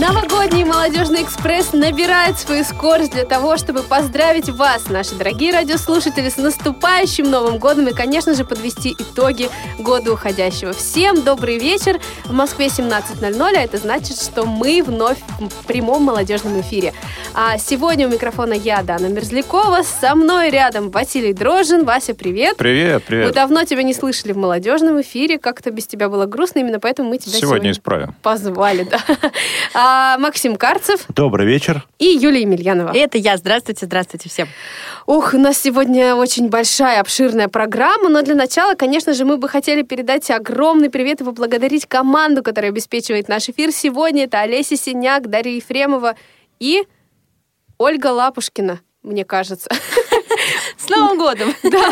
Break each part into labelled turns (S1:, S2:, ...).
S1: Новогодний молодежный экспресс набирает свою скорость для того, чтобы поздравить вас, наши дорогие радиослушатели, с наступающим Новым годом и, конечно же, подвести итоги года уходящего. Всем добрый вечер. В Москве 17.00, а это значит, что мы вновь в прямом молодежном эфире. А сегодня у микрофона я, Дана Мерзлякова, со мной рядом Василий Дрожин. Вася, привет.
S2: Привет, привет.
S1: Мы давно тебя не слышали в молодежном эфире, как-то без тебя было грустно, именно поэтому мы тебя
S2: сегодня,
S1: сегодня
S2: исправим.
S1: позвали. Да. А, Максим Карцев
S3: Добрый вечер.
S1: и Юлия Емельянова.
S4: Это я. Здравствуйте, здравствуйте всем.
S1: Ух, у нас сегодня очень большая, обширная программа, но для начала, конечно же, мы бы хотели передать огромный привет и поблагодарить команду, которая обеспечивает наш эфир сегодня. Это Олеся Синяк, Дарья Ефремова и Ольга Лапушкина, мне кажется.
S4: С Новым годом!
S1: Да,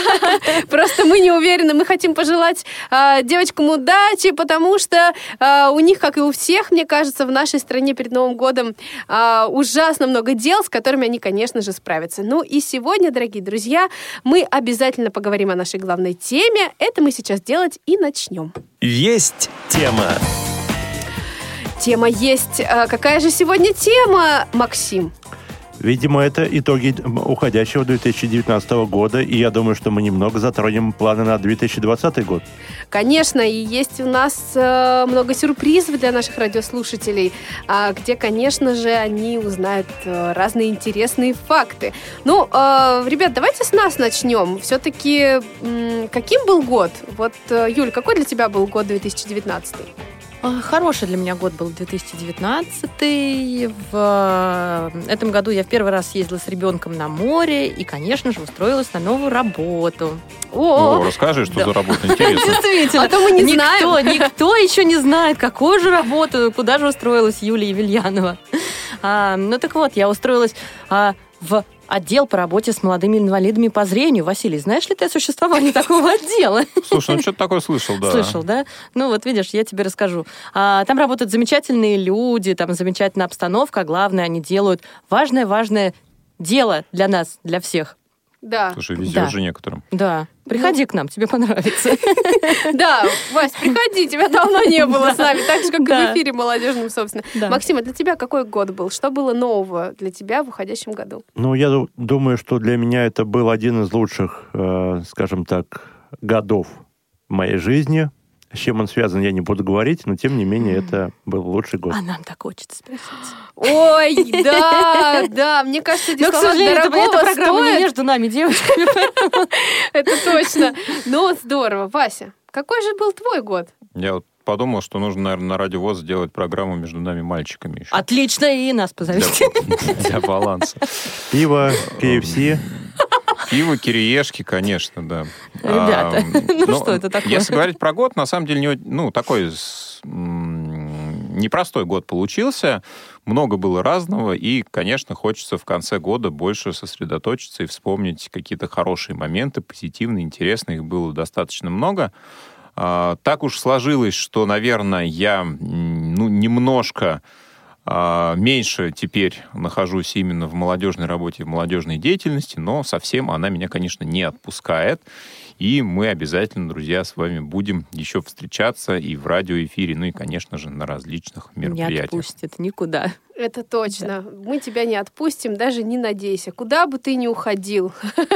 S1: просто мы не уверены. Мы хотим пожелать э, девочкам удачи, потому что э, у них, как и у всех, мне кажется, в нашей стране перед Новым годом э, ужасно много дел, с которыми они, конечно же, справятся. Ну и сегодня, дорогие друзья, мы обязательно поговорим о нашей главной теме. Это мы сейчас делать и начнем.
S5: Есть тема.
S1: Тема есть. А какая же сегодня тема, Максим?
S3: Видимо, это итоги уходящего 2019 года, и я думаю, что мы немного затронем планы на 2020 год.
S1: Конечно, и есть у нас э, много сюрпризов для наших радиослушателей, а, где, конечно же, они узнают э, разные интересные факты. Ну, э, ребят, давайте с нас начнем. Все-таки каким был год? Вот, Юль, какой для тебя был год 2019?
S4: А, Хороший для меня год был 2019. В э, этом году я в первый раз ездила с ребенком на море и, конечно же, устроилась на новую работу.
S2: О, расскажи, что
S4: Да.
S2: за работа, интересно.
S4: Действительно.
S1: А то мы не
S4: никто,
S1: знаем.
S4: Никто еще не знает, какую же работу, куда же устроилась Юлия Евельянова. А, ну так вот, я устроилась а, в отдел по работе с молодыми инвалидами по зрению. Василий, знаешь ли ты о существовании такого отдела?
S2: Слушай, ну что-то такое слышал, да.
S4: Слышал, да? Ну вот видишь, я тебе расскажу. А, там работают замечательные люди, там замечательная обстановка, главное, они делают важное-важное дело для нас, для всех.
S1: Да,
S2: Слушай, везет
S4: Да.
S2: же некоторым.
S4: Да. Приходи к нам, тебе понравится.
S1: да, Вась, приходи, тебя давно не было с нами, так же, как и в эфире молодежном, собственно. Максим, а для тебя какой год был? Что было нового для тебя в уходящем году?
S3: Ну, я ду- думаю, что для меня это был один из лучших, э, скажем так, годов в моей жизни. С чем он связан, я не буду говорить, но тем не менее это был лучший год.
S4: А нам так хочется спросить.
S1: Ой, да, да, мне кажется, эти
S4: Но, к
S1: слова
S4: сожалению, это,
S1: дорогого
S4: эта программа не между нами, девочками.
S1: Это точно. Ну, здорово. Вася, какой же был твой год?
S2: Я вот подумал, что нужно, наверное, на радио ВОЗ сделать программу между нами мальчиками еще.
S4: Отлично, и нас позовите.
S2: Для, для баланса.
S3: Пиво, KFC.
S2: Пиво, кириешки, конечно, да.
S4: Ребята,
S2: А,
S4: ну что это такое?
S2: Если говорить про год, на самом деле, не ну, такой непростой год получился. Много было разного, и, конечно, хочется в конце года больше сосредоточиться и вспомнить какие-то хорошие моменты, позитивные, интересные. Их было достаточно много. А, Так уж сложилось, что, наверное, я ну, немножко а, меньше теперь нахожусь именно в молодежной работе, в молодежной деятельности, но совсем она меня, конечно, не отпускает. И мы обязательно, друзья, с вами будем еще встречаться и в радиоэфире, ну и, конечно же, на различных
S4: Не
S2: мероприятиях.
S4: отпустит никуда.
S1: Это точно. Мы тебя не отпустим, даже не надейся. Куда бы ты ни уходил.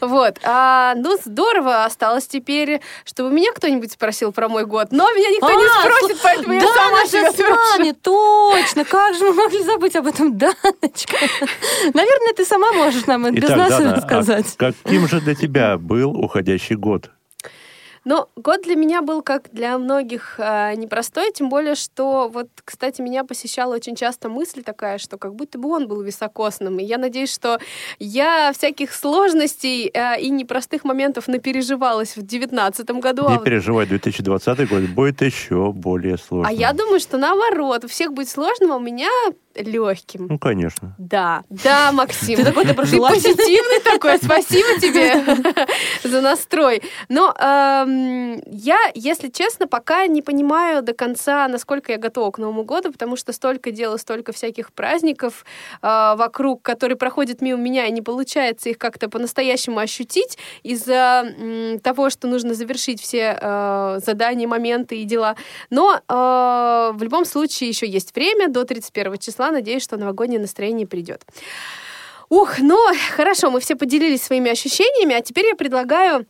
S1: Вот. А, ну, здорово. Осталось теперь, чтобы меня кто-нибудь спросил про мой год. Но меня никто не
S4: А,
S1: спросит,
S4: сл-
S1: поэтому я
S4: да,
S1: сама
S4: же с
S1: спрошу.
S4: точно. Как же мы могли забыть об этом, Даночка? Наверное, ты сама можешь нам без нас
S3: Дана, а
S4: рассказать.
S3: каким же для тебя был уходящий год?
S1: Но год для меня был, как для многих, а, непростой, тем более, что вот, кстати, меня посещала очень часто мысль такая, что как будто бы он был високосным. И я надеюсь, что я всяких сложностей а, и непростых моментов напереживалась в девятнадцатом году. а
S3: Не
S1: вот-
S3: переживай, 2020 год будет еще более сложным.
S1: А я думаю, что наоборот, у всех будет сложным, а у меня легким.
S3: Ну, конечно.
S1: Да, да, Максим.
S4: Ты такой
S1: Ты позитивный такой, спасибо тебе за настрой. Но эм, я, если честно, пока не понимаю до конца, насколько я готова к Новому году, потому что столько дел, столько всяких праздников э, вокруг, которые проходят мимо меня, и не получается их как-то по-настоящему ощутить из-за того, что нужно завершить все э, задания, моменты и дела. Но э, в любом случае еще есть время до 31 числа. Надеюсь, что новогоднее настроение придет. Ух, ну хорошо, мы все поделились своими ощущениями, а теперь я предлагаю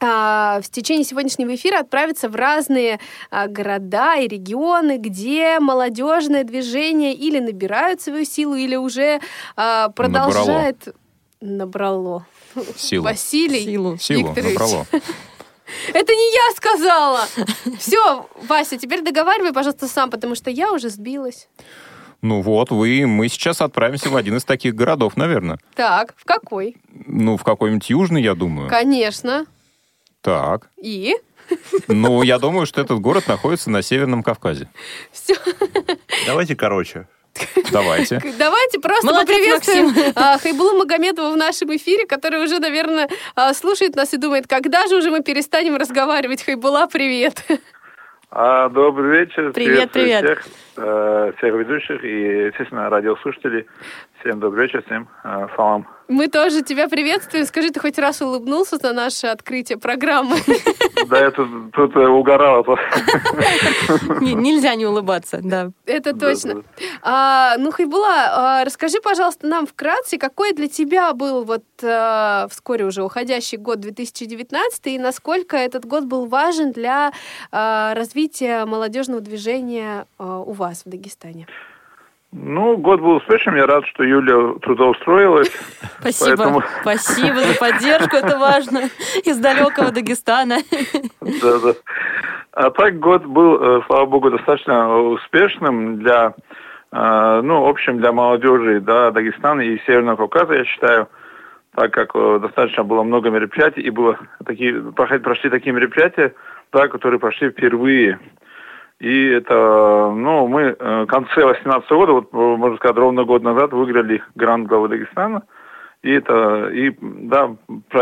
S1: а, в течение сегодняшнего эфира отправиться в разные а, города и регионы, где молодежное движение или набирают свою силу, или уже а, продолжает набрало.
S2: Силу.
S1: Василий
S2: Силу
S1: Викторович.
S2: набрало.
S1: Это не я сказала. Все, Вася, теперь договаривай, пожалуйста, сам, потому что я уже сбилась.
S2: Ну вот, вы, мы сейчас отправимся в один из таких городов, наверное.
S1: Так, в какой?
S2: Ну, в какой-нибудь южный, я думаю.
S1: Конечно.
S2: Так.
S1: И?
S2: Ну, я думаю, что этот город находится на Северном Кавказе.
S1: Все.
S3: Давайте короче.
S2: Давайте.
S1: Давайте просто
S4: Молодец,
S1: поприветствуем а, Хайбулу Магомедову в нашем эфире, который уже, наверное, а, слушает нас и думает, когда же уже мы перестанем разговаривать. Хайбула, привет.
S6: А, добрый вечер.
S4: Привет, привет.
S6: Всех, э, всех ведущих и, естественно, радиослушателей. Всем добрый вечер, всем э, салам.
S1: Мы тоже тебя приветствуем. Скажи, ты хоть раз улыбнулся на наше открытие программы?
S6: Да, я тут, тут э, угорал. то-
S4: Не- Нельзя не улыбаться, да.
S1: Это точно. А, ну, Хайбула, а, расскажи, пожалуйста, нам вкратце, какой для тебя был вот а, вскоре уже уходящий год 2019, и насколько этот год был важен для а, развития молодежного движения у вас в Дагестане?
S6: Ну, год был успешным. Я рад, что Юля трудоустроилась.
S4: Спасибо.
S6: Поэтому-
S4: Спасибо за поддержку, это важно. Из далекого Дагестана.
S6: Да, да. А так год был, э, слава богу, достаточно успешным для, э, ну, в общем, для молодежи, да, Дагестана и Северного Кавказа, я считаю, так как э, достаточно было много мероприятий, и было такие, прошли такие мероприятия, да, которые прошли впервые. И это, ну, мы э, в конце 2018 года, вот, э, можно сказать, ровно год назад выиграли грант главы Дагестана. И это, и, да,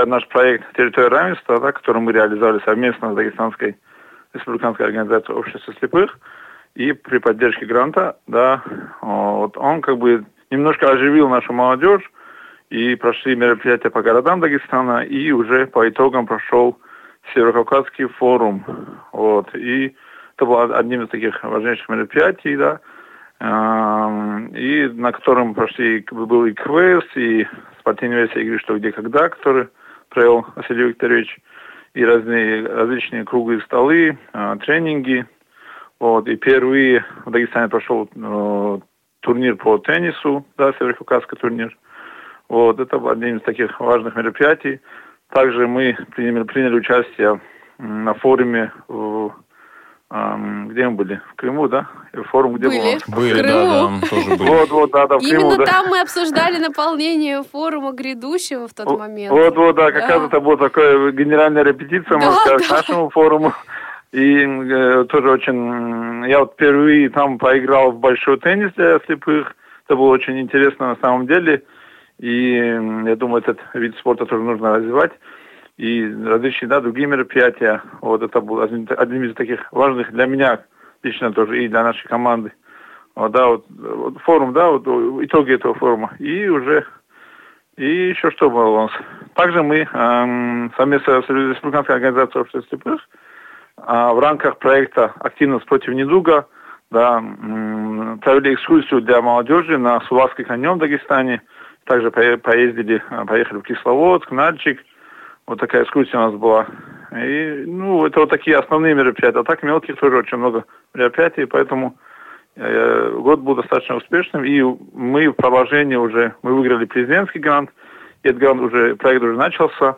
S6: наш проект «Территория равенства», да, который мы реализовали совместно с Дагестанской республиканской организацией общества слепых, и при поддержке гранта, да, вот он как бы немножко оживил нашу молодежь, и прошли мероприятия по городам Дагестана, и уже по итогам прошел Северокавказский форум, вот, и это было одним из таких важнейших мероприятий, да, и на котором прошли, был и квест, и спортивная версия игры «Что, где, когда», который провел Василий Викторович, и разные, различные круглые столы, э, тренинги. Вот, и впервые в Дагестане прошел э, турнир по теннису, да, Северокавказский турнир. Вот, это один из таких важных мероприятий. Также мы приняли, приняли участие на форуме в где мы были? В Крыму, да? Форум, где был?
S1: Были.
S2: Были,
S1: В
S2: да,
S1: Крыму.
S2: да, тоже были.
S6: Вот, вот, да, да, в Крыму,
S1: Именно
S6: да.
S1: там мы обсуждали наполнение форума грядущего в тот момент.
S6: Вот, вот, да, как
S1: Да.
S6: раз это была такая генеральная репетиция, можно
S1: Да,
S6: сказать,
S1: да.
S6: нашему форуму. И э, тоже очень... Я вот впервые там поиграл в большой теннис для слепых. Это было очень интересно на самом деле. И я думаю, этот вид спорта тоже нужно развивать. И различные, да, другие мероприятия. Вот это был одним из таких важных для меня лично тоже и для нашей команды. Вот, да, вот, вот форум, да, вот итоги этого форума. И уже и еще что было у нас? Также мы эм, совместно с Республиканской организацией общества слепых а, в рамках проекта «Активность против недуга» да, м, провели экскурсию для молодежи на Сулавский каньон в Дагестане. Также пое- поездили, а, поехали в Кисловодск, Нальчик. Вот такая экскурсия у нас была. И, ну, это вот такие основные мероприятия. А так мелких тоже очень много мероприятий, поэтому Э, Год был достаточно успешным, и мы в продолжении уже, мы выиграли президентский грант, и этот грант уже, проект уже начался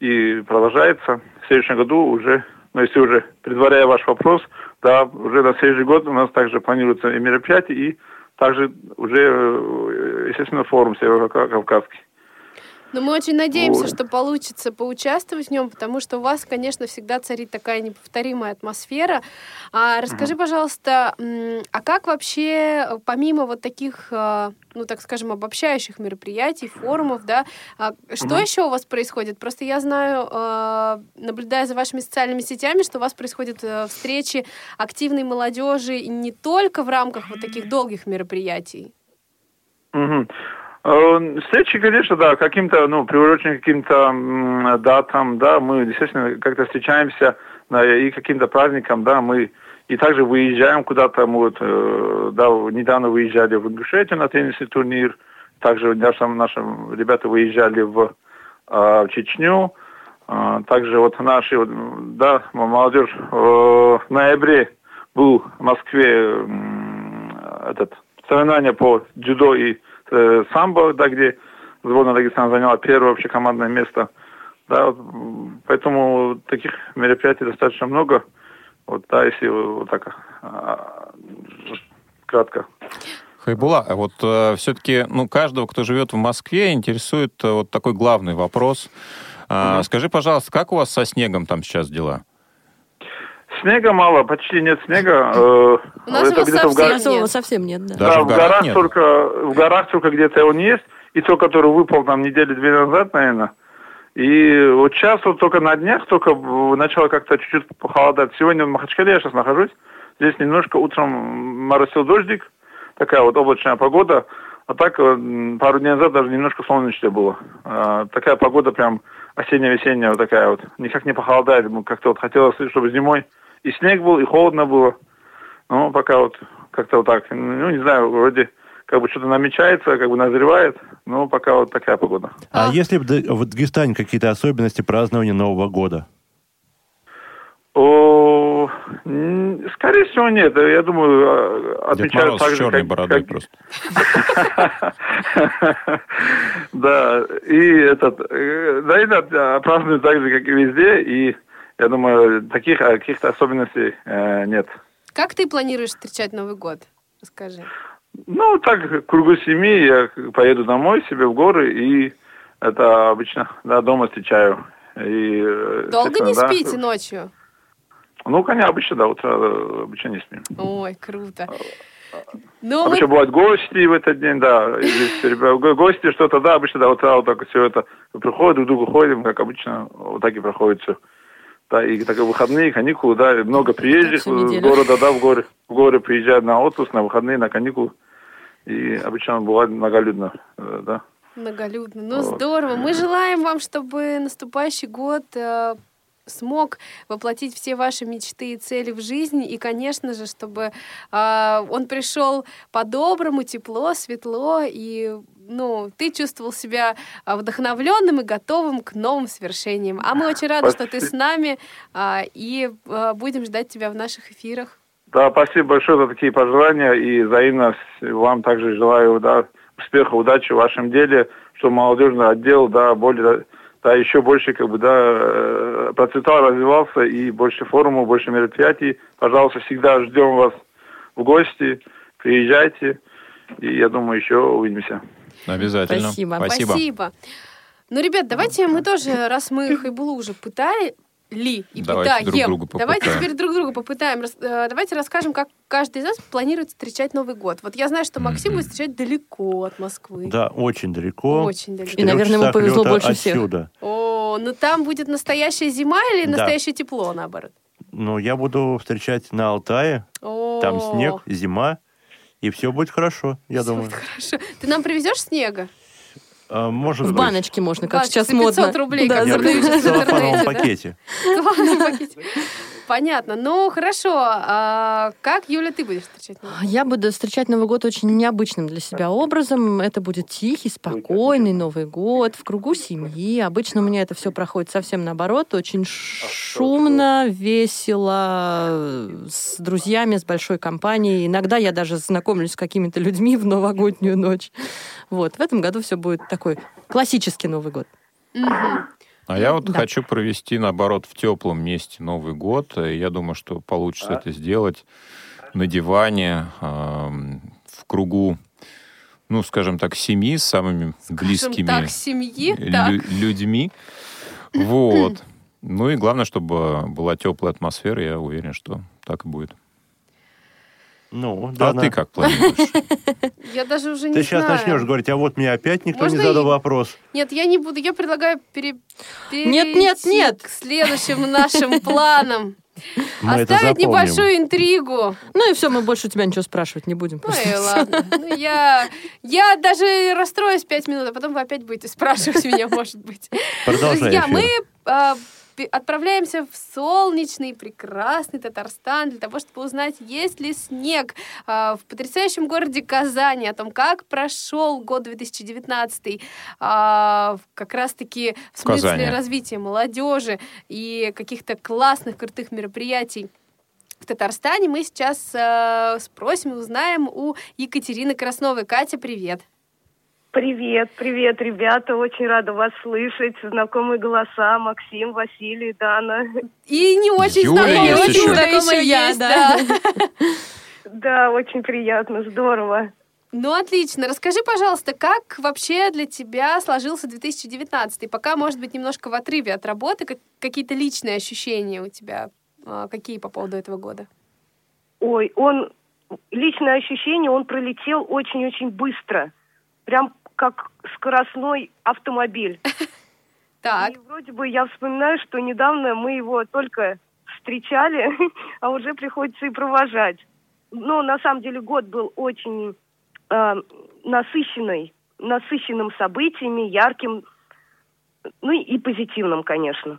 S6: и продолжается. В следующем году уже, ну, если уже предваряя ваш вопрос, да, уже на следующий год у нас также планируется и мероприятие, и также уже, э, естественно, форум Северо-Кавказский.
S1: Но мы очень надеемся,
S6: Вот.
S1: что получится поучаствовать в нем, потому что у вас, конечно, всегда царит такая неповторимая атмосфера. А расскажи, пожалуйста, м, а как вообще, э, помимо вот таких, э, ну, так скажем, обобщающих мероприятий, форумов, да, а что еще у вас происходит? Просто я знаю, э, наблюдая за вашими социальными сетями, что у вас происходят встречи активной молодежи не только в рамках вот таких долгих мероприятий.
S6: Мгм. Э, Встречи, конечно, да, каким-то, ну, приурочены каким-то датам, да, мы, естественно, как-то встречаемся да, и каким-то праздникам, да, мы и также выезжаем куда-то, мы вот, э, да, недавно выезжали в Ингушетию на теннисный турнир, также наши, наши ребята выезжали в, э, в Чечню, Э, также вот наши, да, молодежь э, в ноябре был в Москве этот соревнование по дзюдо и э, самбо, да, где сборная Дагестана заняла первое вообще командное место. Да, вот, поэтому таких мероприятий достаточно много. Вот, да, если вот так а, кратко.
S2: Хайбула, а вот все-таки, ну, каждого, кто живет в Москве, интересует э, вот такой главный вопрос. А, Скажи, пожалуйста, как у вас со снегом там сейчас дела?
S6: Снега мало, почти нет снега. э,
S1: У нас его
S6: где-то в
S1: совсем
S6: горах-
S1: нет.
S4: Совсем нет, да.
S2: Даже
S6: да,
S2: в
S6: в
S2: горах
S6: горах
S2: нет?
S6: только в горах только где-то он есть, и то, который выпал там недели две назад, наверное. И вот сейчас вот только на днях только начало как-то чуть-чуть похолодать. Сегодня в Махачкале я сейчас нахожусь. Здесь немножко утром моросил дождик, такая вот облачная погода. А так э, пару дней назад даже немножко солнечное было. А, такая погода прям осенне-весенняя вот такая вот. Никак не похолодает. Как-то вот хотелось, чтобы зимой и снег был, и холодно было. Ну, пока вот как-то вот так. Ну, не знаю, вроде как бы что-то намечается, как бы назревает. Но пока вот такая погода.
S3: А
S1: А.
S3: если в Дагестане какие-то особенности празднования Нового года?
S6: О, скорее всего, нет. Я думаю, а,
S2: Дед
S6: отмечают
S2: Мороз
S6: так
S2: с
S6: же,
S2: черной
S6: как-
S2: бородой
S6: как-
S2: просто.
S6: Да, и этот, э, да, и празднуют так же, как и везде, и я думаю, таких а, каких-то особенностей э, нет.
S1: Как ты планируешь встречать Новый год? Расскажи.
S6: Ну, так, кругу семьи я поеду домой себе в горы, и это обычно, да, дома встречаю. И, э,
S1: Долго не
S6: да.
S1: спите ночью?
S6: Ну, конечно, обычно, да, утро э, обычно не спим.
S1: Ой, круто. Ну, мы
S6: Обычно бывают гости в этот день, да. и здесь ребята- го- гости что-то, да, обычно до утра вот так все это приходят, друг другу ходим, как обычно, вот так и проходит все. Да, и так выходные, каникулы, да, много приезжих
S4: неделю.
S6: города, да, в горы, в горы приезжают на отпуск, на выходные, на каникулы. И обычно бывает многолюдно, э, да.
S1: Многолюдно. Ну,
S6: Вот.
S1: здорово. Мы желаем вам, чтобы наступающий год э, смог воплотить все ваши мечты и цели в жизнь. И, конечно же, чтобы э, он пришел по-доброму, тепло, светло, и ну, ты чувствовал себя а, вдохновленным и готовым к новым свершениям. А мы очень рады, что ты с нами, а, и а, будем ждать тебя в наших эфирах.
S6: Да, спасибо большое за такие пожелания и взаимно вам также желаю да, успеха, удачи в вашем деле, чтобы молодежный отдел да, более, да, еще больше как бы, да, э, процветал, развивался и больше форумов, больше мероприятий. Пожалуйста, всегда ждем вас в гости, приезжайте, и я думаю, еще увидимся.
S2: Обязательно.
S4: Спасибо.
S2: Спасибо.
S1: Спасибо. Ну, ребят, давайте мы тоже, раз мы Хайбулу уже пытали, ли и
S2: Давайте друг
S1: пытаем.
S2: друга
S1: Давайте теперь друг друга попытаем. Рас- э, Давайте расскажем, как каждый из нас планирует встречать Новый год. Вот я знаю, что Максим будет встречать далеко от Москвы.
S3: Да, очень далеко.
S1: Очень далеко.
S4: И, наверное, ему повезло больше всех.
S3: отсюда.
S1: О, ну там будет настоящая зима или
S3: Да.
S1: настоящее тепло, наоборот?
S3: Ну, я буду встречать на Алтае.
S1: О,
S3: Там снег, зима, и все будет хорошо, я
S1: всё
S3: думаю.
S1: будет хорошо. Ты нам привезешь снега?
S3: А, может
S4: В
S3: быть.
S4: баночке можно, как
S1: Баночки
S4: сейчас
S1: за 500
S4: модно.
S1: рублей,
S4: Да,
S1: как продают
S3: в
S1: в
S3: целлофановом
S1: интернете, да?
S3: пакете.
S1: Понятно. Ну, хорошо. А как, Юля, ты будешь встречать Новый год?
S4: Я буду встречать Новый год очень необычным для себя образом. Это будет тихий, спокойный Новый год в кругу семьи. Обычно у меня это все проходит совсем наоборот. Очень ш- шумно, весело, с друзьями, с большой компанией. Иногда я даже знакомлюсь с какими-то людьми в новогоднюю ночь. Вот. В этом году все будет такой классический Новый год.
S1: Мгм.
S2: А я вот
S4: Да.
S2: хочу провести, наоборот, в теплом месте Новый год. Я думаю, что получится это сделать на диване, эм, в кругу ну, скажем так, семьи с самыми близкими
S1: так, семьи,
S2: лю-
S1: так.
S2: людьми. Вот. Ну и главное, чтобы была теплая атмосфера, я уверен, что так и будет.
S3: Ну,
S2: А
S3: Дана,
S2: ты как планируешь?
S1: Я даже уже не
S3: Ты сейчас
S1: знаю.
S3: начнешь говорить, а вот мне опять никто не задал вопрос.
S1: Нет, я не буду. Я предлагаю пере...
S4: Нет, нет,
S1: перейти
S4: нет.
S1: к следующим нашим планам.
S3: Мы это
S1: Оставить небольшую интригу.
S4: Ну и все, мы больше у тебя ничего спрашивать не будем.
S1: Ну и ладно. Ну, я, я даже расстроюсь пять минут, а потом вы опять будете спрашивать меня, может быть.
S3: Продолжай
S1: Друзья, мы а, отправляемся в солнечный, прекрасный Татарстан для того, чтобы узнать, есть ли снег а, в потрясающем городе Казани, о том, как прошел год 2019, а, как раз-таки в смысле
S2: Казани.
S1: развития молодежи и каких-то классных, крутых мероприятий. В Татарстане мы сейчас э, спросим и узнаем у Екатерины Красновой. Катя, привет.
S7: Привет, привет, ребята, очень рада вас слышать. Знакомые голоса, Максим, Василий, Дана.
S1: И не очень
S2: Юля
S1: знакомая
S2: есть еще.
S4: Знакомая
S1: еще
S4: я,
S1: есть,
S4: да.
S1: да.
S7: Очень приятно, здорово.
S1: Ну, отлично. Расскажи, пожалуйста, как вообще для тебя сложился 2019? Пока, может быть, немножко в отрыве от работы, как, какие-то личные ощущения у тебя, а, какие по поводу этого года?
S7: Ой, он, личное ощущение, он пролетел очень-очень быстро. Прям как скоростной автомобиль.
S1: Так,
S7: И вроде бы я вспоминаю, что недавно мы его только встречали, а уже приходится и провожать. Но на самом деле год был очень э, насыщенный, насыщенным событиями, ярким, ну и- и позитивным, конечно.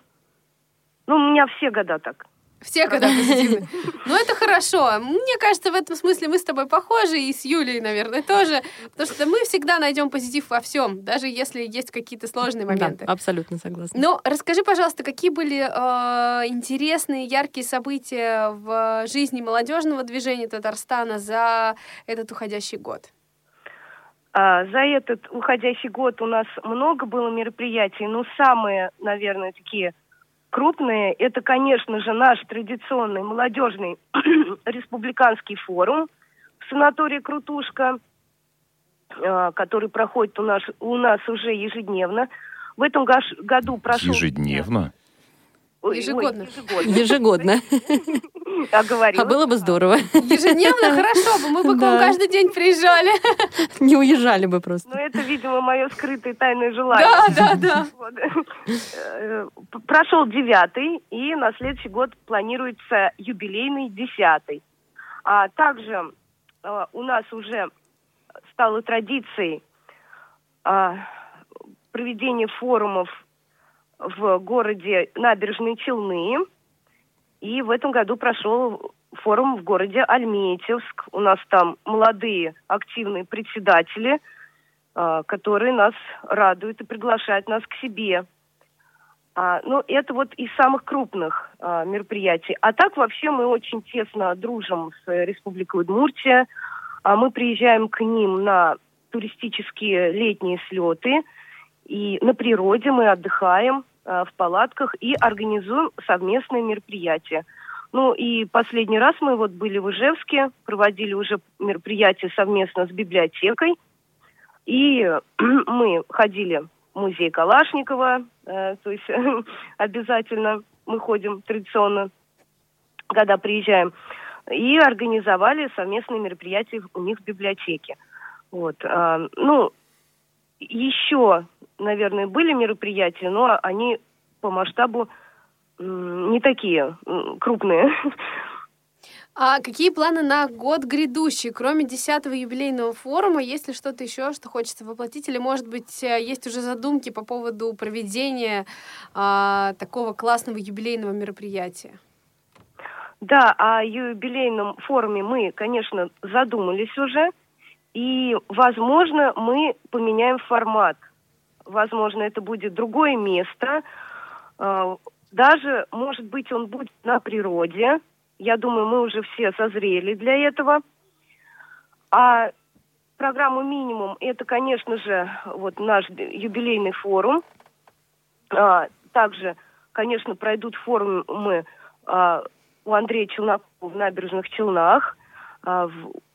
S7: Ну, у меня все года так.
S1: Все когда позитивны. Ну, это хорошо. Мне кажется, в этом смысле мы с тобой похожи, и с Юлей, наверное, тоже. Потому что мы всегда найдем позитив во всем, даже если есть какие-то сложные моменты.
S4: Да, абсолютно согласна.
S1: Но расскажи, пожалуйста, какие были э, интересные, яркие события в жизни молодежного движения Татарстана за этот уходящий год?
S7: А, за этот уходящий год у нас много было мероприятий, но самые, наверное, такие крупные, это, конечно же, наш традиционный молодежный республиканский форум в санатории «Крутушка», а, который проходит у нас, у нас уже ежедневно. В этом году прошел...
S2: Ежедневно?
S7: Ой, ой,
S1: Ежегодно.
S7: ежегодно.
S4: Ежегодно.
S7: Оговорилась.
S4: А было бы здорово.
S1: Ежедневно? Хорошо бы, мы бы к вам каждый день приезжали.
S4: Не уезжали бы просто.
S7: Ну, это, видимо, мое скрытое тайное желание.
S1: Да, да, да.
S7: Вот. Э, Прошел девятый, и на следующий год планируется юбилейный десятый. А также э, у нас уже стало традицией а, проведение форумов в городе Набережные Челны. И в этом году прошел форум в городе Альметьевск. У нас там молодые активные председатели, а, которые нас радуют и приглашают нас к себе. А, ну, это вот из самых крупных а, мероприятий. А так вообще мы очень тесно дружим с Республикой Удмуртия. А мы приезжаем к ним на туристические летние слеты. И на природе мы отдыхаем а, в палатках и организуем совместные мероприятия. Ну и последний раз мы вот были в Ижевске, проводили уже мероприятие совместно с библиотекой. И мы ходили в музей Калашникова, э, то есть обязательно мы ходим традиционно, когда приезжаем, и организовали совместные мероприятия у них в библиотеке. Вот. а, ну, еще, наверное, были мероприятия, но они по масштабу не такие крупные.
S1: А какие планы на год грядущий? Кроме 10-го юбилейного форума, есть ли что-то еще, что хочется воплотить? Или, может быть, э, есть уже задумки по поводу проведения а, такого классного юбилейного мероприятия?
S7: Да, о юбилейном форуме мы, конечно, задумались уже. И, возможно, мы поменяем формат. Возможно, это будет другое место. А, Даже, может быть, он будет на природе. Я думаю, мы уже все созрели для этого. А программу «Минимум» – это, конечно же, вот наш юбилейный форум. А, Также, конечно, пройдут форумы а, у Андрея Челнокова в Набережных Челнах,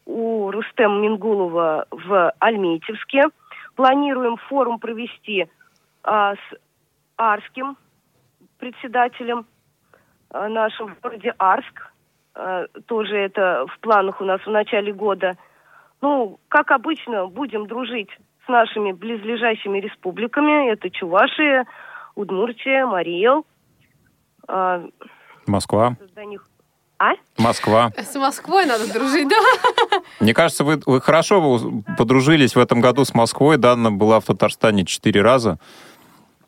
S7: у Рустема Мингулова в Альметьевске. Планируем форум провести а, с Арским председателем а, нашим в городе Арск. А, тоже это в планах у нас в начале года. Ну, как обычно, будем дружить с нашими близлежащими республиками. Это Чувашия, Удмуртия, Мариэл. А,
S2: Москва.
S7: до них... А?
S2: Москва.
S1: С Москвой надо дружить, да?
S2: Мне кажется, вы, вы хорошо подружились в этом году с Москвой. Дана была в Татарстане четыре раза.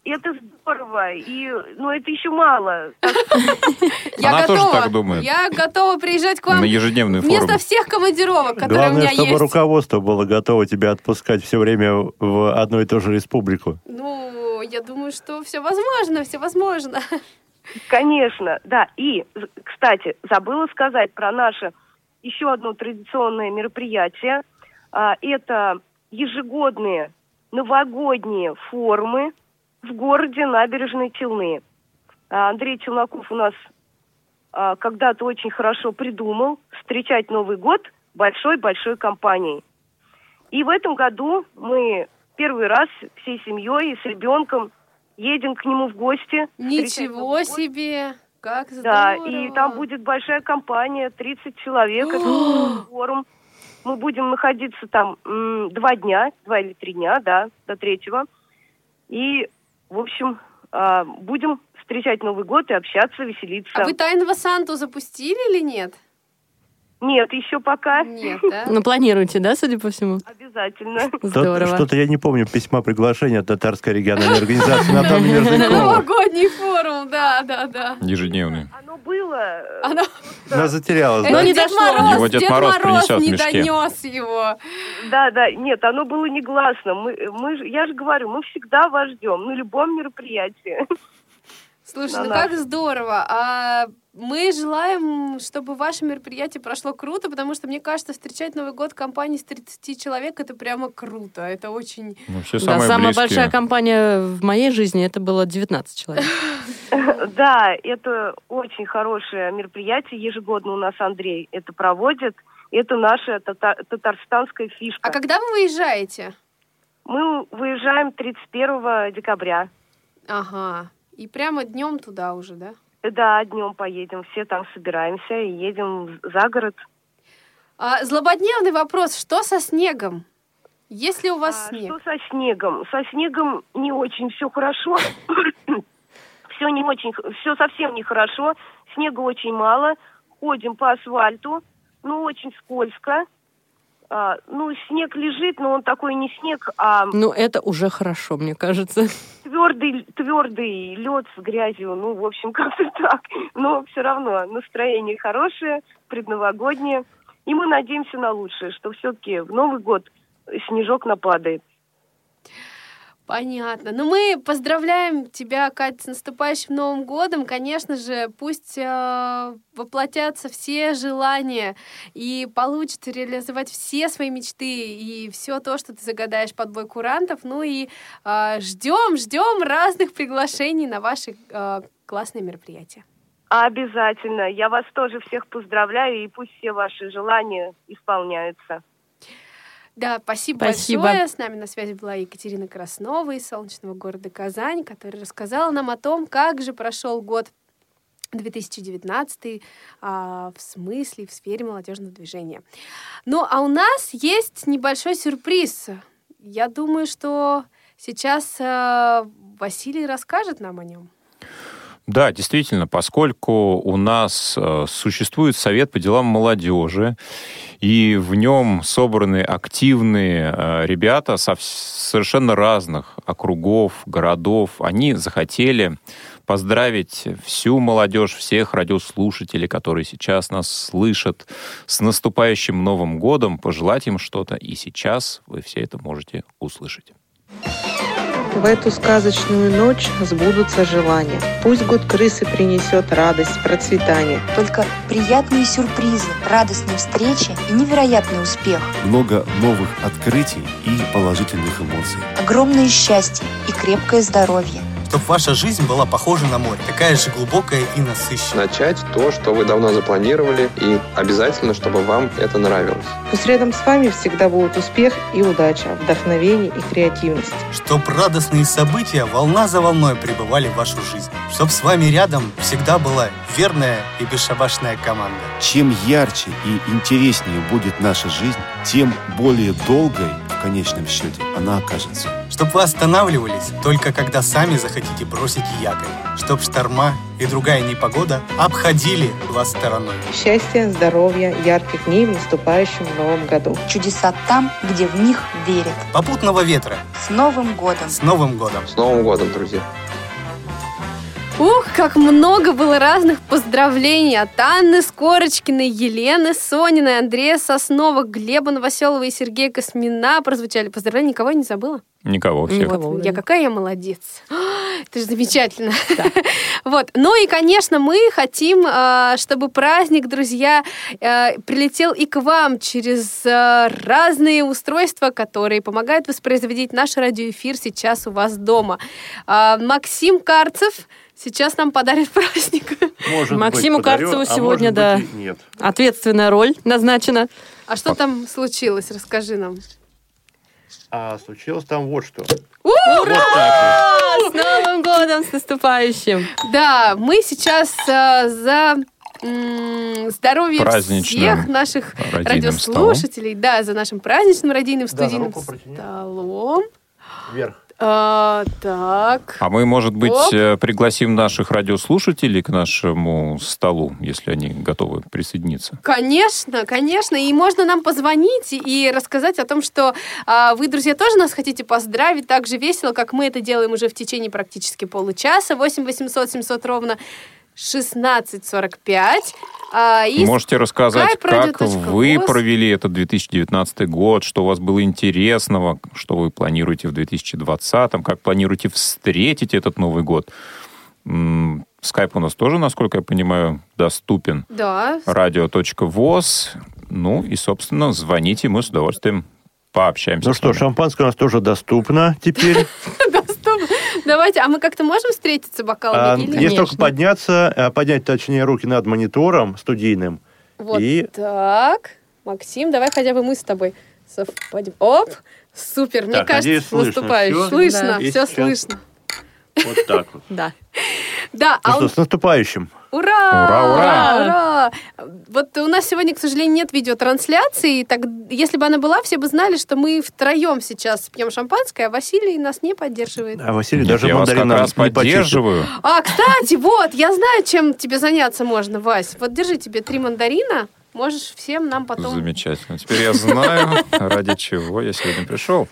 S7: Это здорово. И, ну, это еще мало.
S1: Я
S2: Она тоже
S1: готова.
S2: так думает.
S1: Я готова приезжать к вам
S2: На ежедневные
S1: вместо
S2: форумы.
S1: всех командировок, которые у
S3: Главное,
S1: меня
S3: чтобы
S1: есть.
S3: руководство было готово тебя отпускать все время в одну и ту же республику.
S1: Ну, я думаю, что все возможно, все возможно.
S7: Конечно, да. И, кстати, забыла сказать про наше еще одно традиционное мероприятие. А, Это ежегодные новогодние форумы в городе Набережной Челны. А, Андрей Челноков у нас а, когда-то очень хорошо придумал встречать Новый год большой-большой компанией. И в этом году мы первый раз всей семьей и с ребенком едем к нему в гости.
S1: Ничего себе! Как здорово!
S7: Да, и там будет большая компания, 30 человек, это форум. Мы будем находиться там м, два дня, два или три дня, да, до третьего. И, в общем, а, будем встречать Новый год и общаться, веселиться.
S1: А вы тайного Санту запустили или нет?
S7: Нет, еще пока.
S1: Нет, да?
S4: Ну, планируете, да, судя по всему?
S7: Обязательно.
S4: Здорово.
S3: Что-то я не помню письма приглашения от татарской региональной организации Натальи Мерзлякова.
S1: Новогодний форум, да, да, да.
S2: Ежедневный.
S7: Оно было. э,
S1: Оно...
S3: Она затерялась, да?
S4: не дошло.
S1: Мороз,
S2: Его Дед
S1: Дед
S2: Мороз
S1: не донес его.
S7: Да, да, нет, оно было негласно. Мы, мы, ж- я же говорю, мы всегда вас ждем на любом мероприятии.
S1: Слушай, ну как здорово. А мы желаем, чтобы ваше мероприятие прошло круто, потому что, мне кажется, встречать Новый год в компании с 30 человек это прямо круто. Это очень...
S2: Вообще
S4: Да,
S2: самые
S4: самая
S2: близкие.
S4: большая компания в моей жизни это было 19 человек.
S7: Да, это очень хорошее мероприятие. Ежегодно у нас Андрей это проводит. Это наша тата- татарстанская фишка.
S1: А когда вы выезжаете?
S7: Мы выезжаем 31 декабря.
S1: Ага. И прямо днем туда уже, да?
S7: Да, днем поедем. Все там собираемся и едем за город.
S1: А, злободневный вопрос. Что со снегом? Есть ли у вас
S7: А
S1: снег?
S7: Что со снегом? Со снегом не очень все хорошо. все не очень, все совсем нехорошо. Снега очень мало. Ходим по асфальту. Ну, очень скользко. А, ну, снег лежит, но он такой не снег, а
S4: Ну, это уже хорошо, мне кажется.
S7: Твердый, твердый лед с грязью. Ну, в общем, как-то так. Но все равно настроение хорошее, предновогоднее. И мы надеемся на лучшее, что все-таки в Новый год снежок нападает.
S1: Понятно. Ну, мы поздравляем тебя, Катя, с наступающим Новым годом. Конечно же, пусть э, воплотятся все желания и получится реализовать все свои мечты и все то, что ты загадаешь под бой курантов. Ну и э, ждем, ждем разных приглашений на ваши э, классные мероприятия.
S7: Обязательно. Я вас тоже всех поздравляю, и пусть все ваши желания исполняются.
S1: Да, спасибо,
S4: Спасибо.
S1: большое. С нами на связи была Екатерина Краснова из солнечного города Казань, которая рассказала нам о том, как же прошел год 2019 а, в смысле, в сфере молодежного движения. Ну, а у нас есть небольшой сюрприз. Я думаю, что сейчас а, Василий расскажет нам о нем.
S2: Да, действительно, поскольку у нас э, существует Совет по делам молодежи, и в нем собраны активные э, ребята со совершенно разных округов, городов, они захотели поздравить всю молодежь, всех радиослушателей, которые сейчас нас слышат, с наступающим Новым годом, пожелать им что-то, и сейчас вы все это можете услышать.
S8: В эту сказочную ночь сбудутся желания. Пусть год крысы принесет радость, процветание.
S9: Только приятные сюрпризы, радостные встречи и невероятный успех.
S10: много новых открытий и положительных эмоций.
S9: Огромное счастье и крепкое здоровье.
S10: Чтобы ваша жизнь была похожа на море, такая же глубокая и насыщенная.
S11: Начать то, что вы давно запланировали, и обязательно, чтобы вам это нравилось.
S8: Пусть рядом с вами всегда будут успех и удача, вдохновение и креативность.
S10: Чтоб радостные события волна за волной прибывали в вашу жизнь. Чтоб с вами рядом всегда была верная и бесшабашная команда.
S12: Чем ярче и интереснее будет наша жизнь, тем более долгой конечном счете она окажется.
S10: Чтоб вы останавливались только когда сами захотите бросить якорь. Чтоб шторма и другая непогода обходили вас стороной.
S8: Счастья, здоровья, ярких дней в наступающем новом году.
S9: Чудеса там, где в них верят.
S10: Попутного ветра.
S9: С Новым годом!
S10: С Новым годом!
S11: С Новым годом, друзья!
S1: Ух, как много было разных поздравлений от Анны Скорочкиной, Елены Сониной, Андрея Соснова, Глеба Новоселова и Сергея Космина. Прозвучали поздравления. Никого я не забыла?
S2: Никого всех.
S1: Вот, я какая я молодец. Это же замечательно. Вот. Ну и, конечно, мы хотим, а, чтобы праздник, друзья, а, прилетел и к вам через а, разные устройства, которые помогают воспроизводить наш радиоэфир сейчас у вас дома. Максим Карцев сейчас нам подарит праздник.
S3: Может
S4: Максиму
S3: быть, подарю,
S4: Карцеву
S3: а
S4: сегодня,
S3: может
S4: да,
S3: быть, нет.
S4: ответственная роль назначена.
S1: А что там случилось? Расскажи нам.
S3: А случилось там вот что.
S4: Ура! С Новым годом, с наступающим!
S1: Да, мы сейчас а, за здоровье всех наших радиослушателей, да, за нашим праздничным радийным
S3: Да,
S1: студийным
S3: протяни.
S1: столом.
S3: Вверх.
S1: А, так.
S2: А мы, может быть,
S1: Оп.
S2: э, пригласим наших радиослушателей к нашему столу, если они готовы присоединиться.
S1: Конечно, конечно. И можно нам позвонить и рассказать о том, что а, вы, друзья, тоже нас хотите поздравить так же весело, как мы это делаем уже в течение практически получаса. 8 800 700 ровно 1645. А, и
S2: Можете рассказать, как вы провели этот 2019 год, что у вас было интересного, что вы планируете в 2020, как планируете встретить этот Новый год. Скайп у нас тоже, насколько я понимаю, доступен.
S1: Да,
S2: Радио.воз. Ну и, собственно, звоните, мы с удовольствием пообщаемся.
S3: Ну что, шампанское у нас тоже доступно теперь.
S1: Давайте, а мы как-то можем встретиться
S3: А,
S1: бокалами? или нет?
S3: Есть только подняться, а, поднять, точнее, руки над монитором студийным.
S1: Вот
S3: И
S1: так. Максим, давай хотя бы мы с тобой совпадем. Оп! Супер, мне кажется, наступаешь. Слышно, все слышно.
S3: вот так вот.
S4: Да.
S1: Да,
S3: Ну
S1: а
S3: что,
S1: он-
S3: с наступающим.
S1: Ура!
S2: Ура, ура!
S1: ура! Вот у нас сегодня, к сожалению, нет видеотрансляции. Так, если бы она была, все бы знали, что мы втроем сейчас пьем шампанское, а Василий нас не поддерживает.
S3: А Василий
S2: Нет,
S3: даже
S2: я вас как
S3: мандарин
S2: раз поддерживаю.
S1: А, кстати, вот, я знаю, чем тебе заняться можно, Вась. Вот держи тебе три мандарина, можешь всем нам потом...
S2: Замечательно. Теперь я знаю, ради чего я сегодня пришел.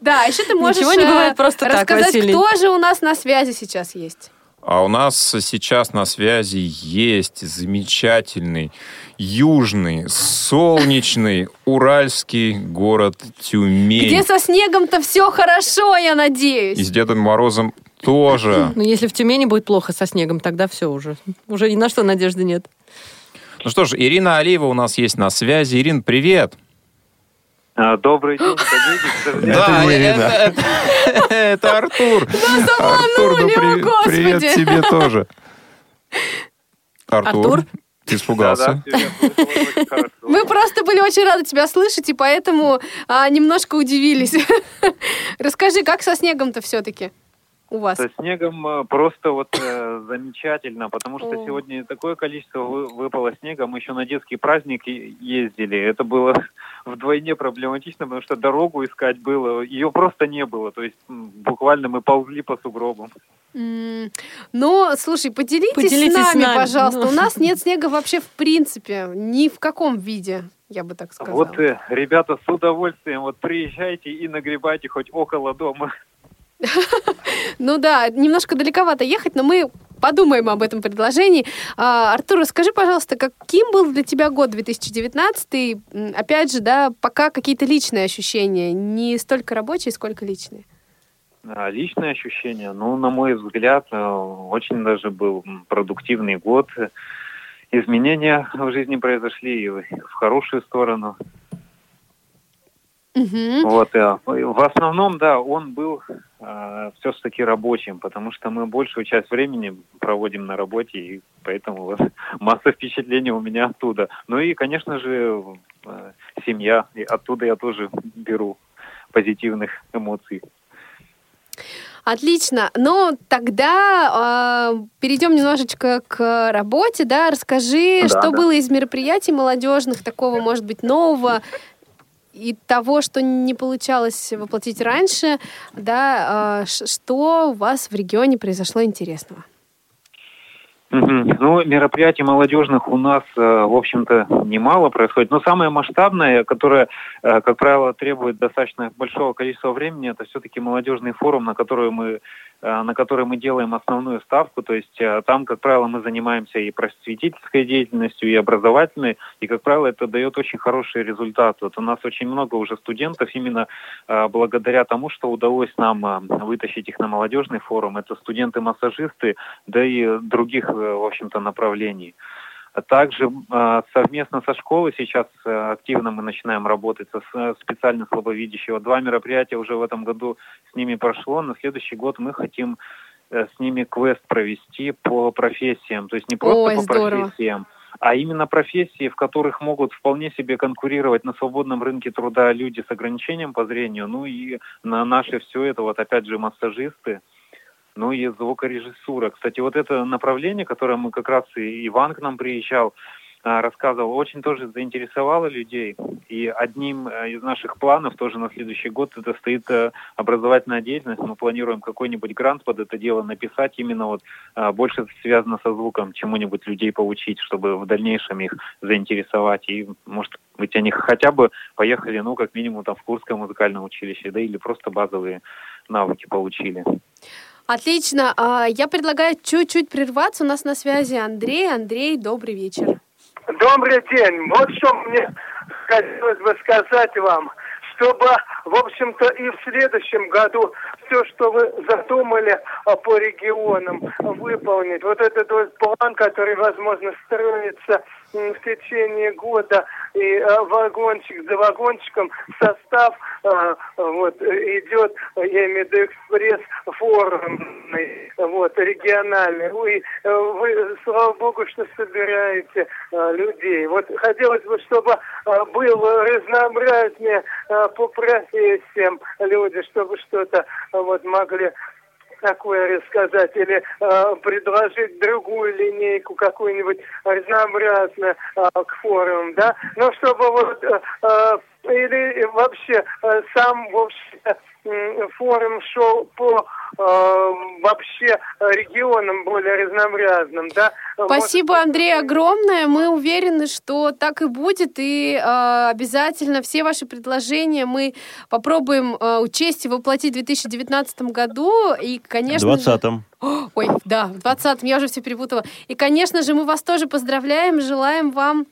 S1: Да, еще ты можешь
S4: Ничего не
S1: э,
S4: бывает просто так,
S1: рассказать, кто же у нас на связи сейчас есть.
S2: А у нас сейчас на связи есть замечательный южный, солнечный, уральский город Тюмень.
S1: Где со снегом-то все хорошо, я надеюсь.
S2: И с Дедом Морозом тоже.
S4: Но если в Тюмени будет плохо со снегом, тогда все уже. Уже ни на что надежды нет.
S2: Ну что ж, Ирина Алиева у нас есть на связи. Ирин, привет.
S6: А, Добрый день, коллеги.
S2: Да, это, это- это Артур. Артур, ну
S1: господи.
S2: привет тебе тоже. Артур,
S4: Артур?
S2: ты испугался?
S6: да, да.
S1: Мы просто были очень рады тебя слышать, и поэтому а, немножко удивились. Расскажи, как со снегом-то все-таки у вас?
S6: Со снегом э, просто вот э, замечательно, потому что
S1: О.
S6: сегодня такое количество вы- выпало снега. Мы еще на детский праздник ездили. Это было вдвойне проблематично, потому что дорогу искать было. Ее просто не было. То есть буквально мы ползли по сугробам.
S1: Ну, слушай, поделитесь,
S4: Поделитесь
S1: с,
S4: с
S1: нами,
S4: нами,
S1: пожалуйста.
S4: ну.
S1: У нас нет снега вообще в принципе, ни в каком виде, я бы так сказала.
S6: Вот, э, ребята, с удовольствием, вот приезжайте и нагребайте хоть около дома.
S1: Ну да, немножко далековато ехать, но мы подумаем об этом предложении. А, Артур, расскажи, пожалуйста, каким был для тебя год 2019? М, Опять же, да, пока какие-то личные ощущения, не столько рабочие, сколько личные.
S6: А, Личные ощущения, ну, на мой взгляд, э, очень даже был продуктивный год. Изменения в жизни произошли и в хорошую сторону.
S1: Мгм.
S6: Вот, э, в основном, да, он был
S13: все-таки рабочим, потому что мы большую часть времени проводим на работе, и поэтому вот масса впечатлений у меня оттуда. Ну и, конечно же, э, семья, и оттуда я тоже беру позитивных эмоций.
S1: Отлично. Ну, тогда э, перейдем немножечко к работе, да. Расскажи,
S13: Да,
S1: что
S13: да.
S1: было из мероприятий молодежных, такого, может быть, нового и того, что не получалось воплотить раньше, да, ш- что у вас в регионе произошло интересного?
S13: Ну, мероприятий молодежных у нас, э, в общем-то, немало происходит. Но самое масштабное, которое, э, как правило, требует достаточно большого количества времени, это все-таки молодежный форум, на который мы на который мы делаем основную ставку. То есть э, там, как правило, мы занимаемся и просветительской деятельностью, и образовательной, и, как правило, это дает очень хороший результат. Вот у нас очень много уже студентов именно э, благодаря тому, что удалось нам э, вытащить их на молодежный форум. Это студенты-массажисты, да и других, э, в общем-то, направлений. А Также э, совместно со школой сейчас э, активно мы начинаем работать со специально слабовидящего. Два мероприятия уже в этом году с ними прошло. На следующий год мы хотим э, с ними квест провести по профессиям. То есть не просто
S1: Ой,
S13: по
S1: здорово.
S13: профессиям, а именно профессии, в которых могут вполне себе конкурировать на свободном рынке труда люди с ограничением по зрению. Ну и на наше все это, вот опять же, массажисты, ну и звукорежиссура. Кстати, вот это направление, которое мы как раз и Иван к нам приезжал, а, рассказывал, очень тоже заинтересовало людей. И одним э, из наших планов тоже на следующий год это стоит э, образовательная деятельность. Мы планируем какой-нибудь грант под это дело написать, именно вот а, больше связано со звуком, чему-нибудь людей поучить, чтобы в дальнейшем их заинтересовать. И, может быть, они хотя бы поехали, ну, как минимум, там, в Курское музыкальное училище, да, или просто базовые навыки получили.
S1: Отлично. А, Я предлагаю чуть-чуть прерваться. У нас на связи Андрей. Андрей, добрый вечер.
S14: Добрый день. Вот что мне хотелось бы сказать вам, чтобы, в общем-то, и в следующем году все, что вы задумали а, по регионам, выполнить. Вот этот план, который, возможно, строится в течение года, и а, вагончик за вагончиком состав а, вот, идет, я имею в виду экспресс форумный, вот, региональный. Вы, вы, слава богу, что собираете а, людей. Вот хотелось бы, чтобы было разнообразнее по профессиям люди, чтобы что-то вот могли такое рассказать или э, предложить другую линейку какую-нибудь разнообразную э, к форумам, да, но чтобы вот э, э, или вообще э, сам в общем м, форум шел по э, вообще регионам более разнообразным, да.
S1: Спасибо, Андрей, огромное. Мы уверены, что так и будет, и э, обязательно все ваши предложения мы попробуем э, учесть и воплотить в 2019 году. И, конечно же-
S3: 20-м.
S1: О, Ой, да, в 20-м, я уже все перепутала. И, конечно же, мы вас тоже поздравляем, желаем вам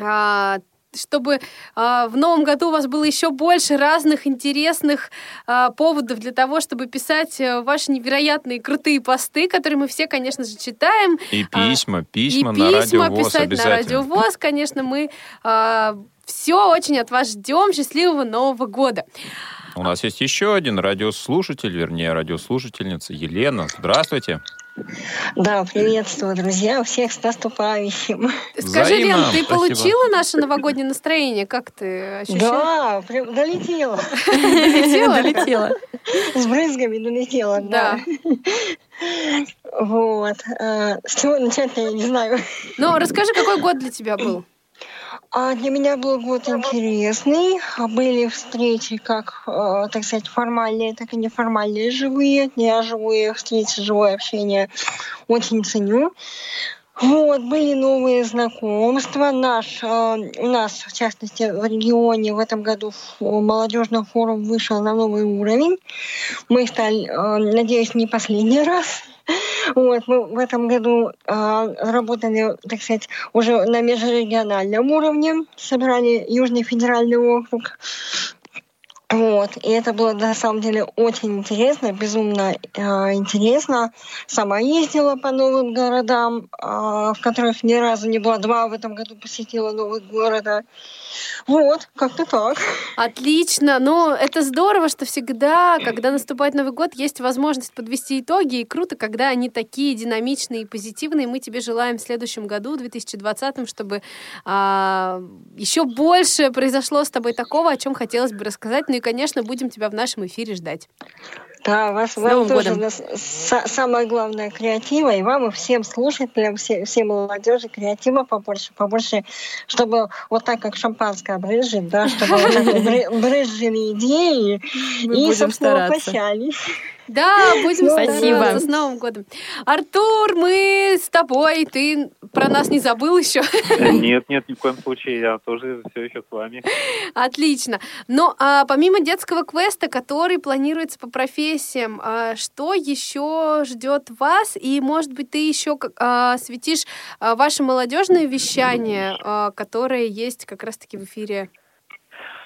S1: а, чтобы а, в новом году у вас было еще больше разных интересных а, поводов для того, чтобы писать э, ваши невероятные крутые посты, которые мы все, конечно же, читаем.
S2: И
S1: А,
S2: письма,
S1: и
S2: письма на
S1: письма
S2: радио ВОЗ
S1: писать на
S2: обязательно.
S1: радио ВОЗ, конечно, мы все очень от вас ждем. Счастливого Нового года.
S2: У нас есть еще один радиослушатель, вернее, радиослушательница Елена. Здравствуйте.
S15: Да, приветствую, друзья, всех с наступающим.
S1: Скажи, Лен,
S2: Взаимно.
S1: ты
S2: Спасибо.
S1: получила наше новогоднее настроение? Как ты ощущаешь?
S15: Да, при- долетела.
S1: Долетела?
S4: Долетела.
S15: С брызгами долетела, да. Вот. э, С чего начать-то я не знаю.
S1: Ну, расскажи, какой год для тебя был?
S15: А для меня был год интересный. Были встречи как, э, так сказать, формальные, так и неформальные, живые. Я живые встречи, живое общение очень ценю. Вот, были новые знакомства. Наш, э, у нас, в частности, в регионе в этом году молодежный форум вышел на новый уровень. Мы стали, э, надеюсь, не последний раз. Вот, мы в этом году э, работали, так сказать, уже на межрегиональном уровне, собрали Южный федеральный округ. Вот, и это было на самом деле очень интересно, безумно э, интересно. Сама ездила по новым городам, э, в которых ни разу не была. Два в этом году посетила новых города. Вот, как-то так.
S1: Отлично. Ну, это здорово, что всегда, когда наступает Новый год, есть возможность подвести итоги. И круто, когда они такие динамичные и позитивные. Мы тебе желаем в следующем году, 2020, чтобы а, еще больше произошло с тобой такого, о чем хотелось бы рассказать. Ну и, конечно, будем тебя в нашем эфире ждать.
S15: Да, вас
S1: С
S15: вам тоже
S1: годом.
S15: нас- са- самое главное креатива, и вам и всем слушателям, все, всем молодежи креатива побольше, побольше, чтобы вот так как шампанское брызжет, да, чтобы брызжили идеи и, собственно,
S1: стараться. Да, будем
S15: Ну, спасибо.
S1: С Новым годом. Артур, мы с тобой. Ты про нас не забыл еще?
S13: Нет, нет, ни в коем случае, я тоже все еще с вами.
S1: Отлично. Но а, помимо детского квеста, который планируется по профессиям, а, что еще ждет вас? И, может быть, ты еще как- а, светишь а, ваше молодежное вещание, а, которое есть как раз-таки в эфире.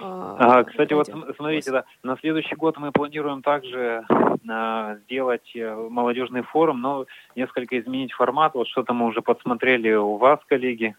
S1: А,
S13: А, кстати, вот смотрите, да, на следующий год мы планируем также а, сделать э, молодежный форум, но несколько изменить формат. Вот что-то мы уже подсмотрели у вас, коллеги.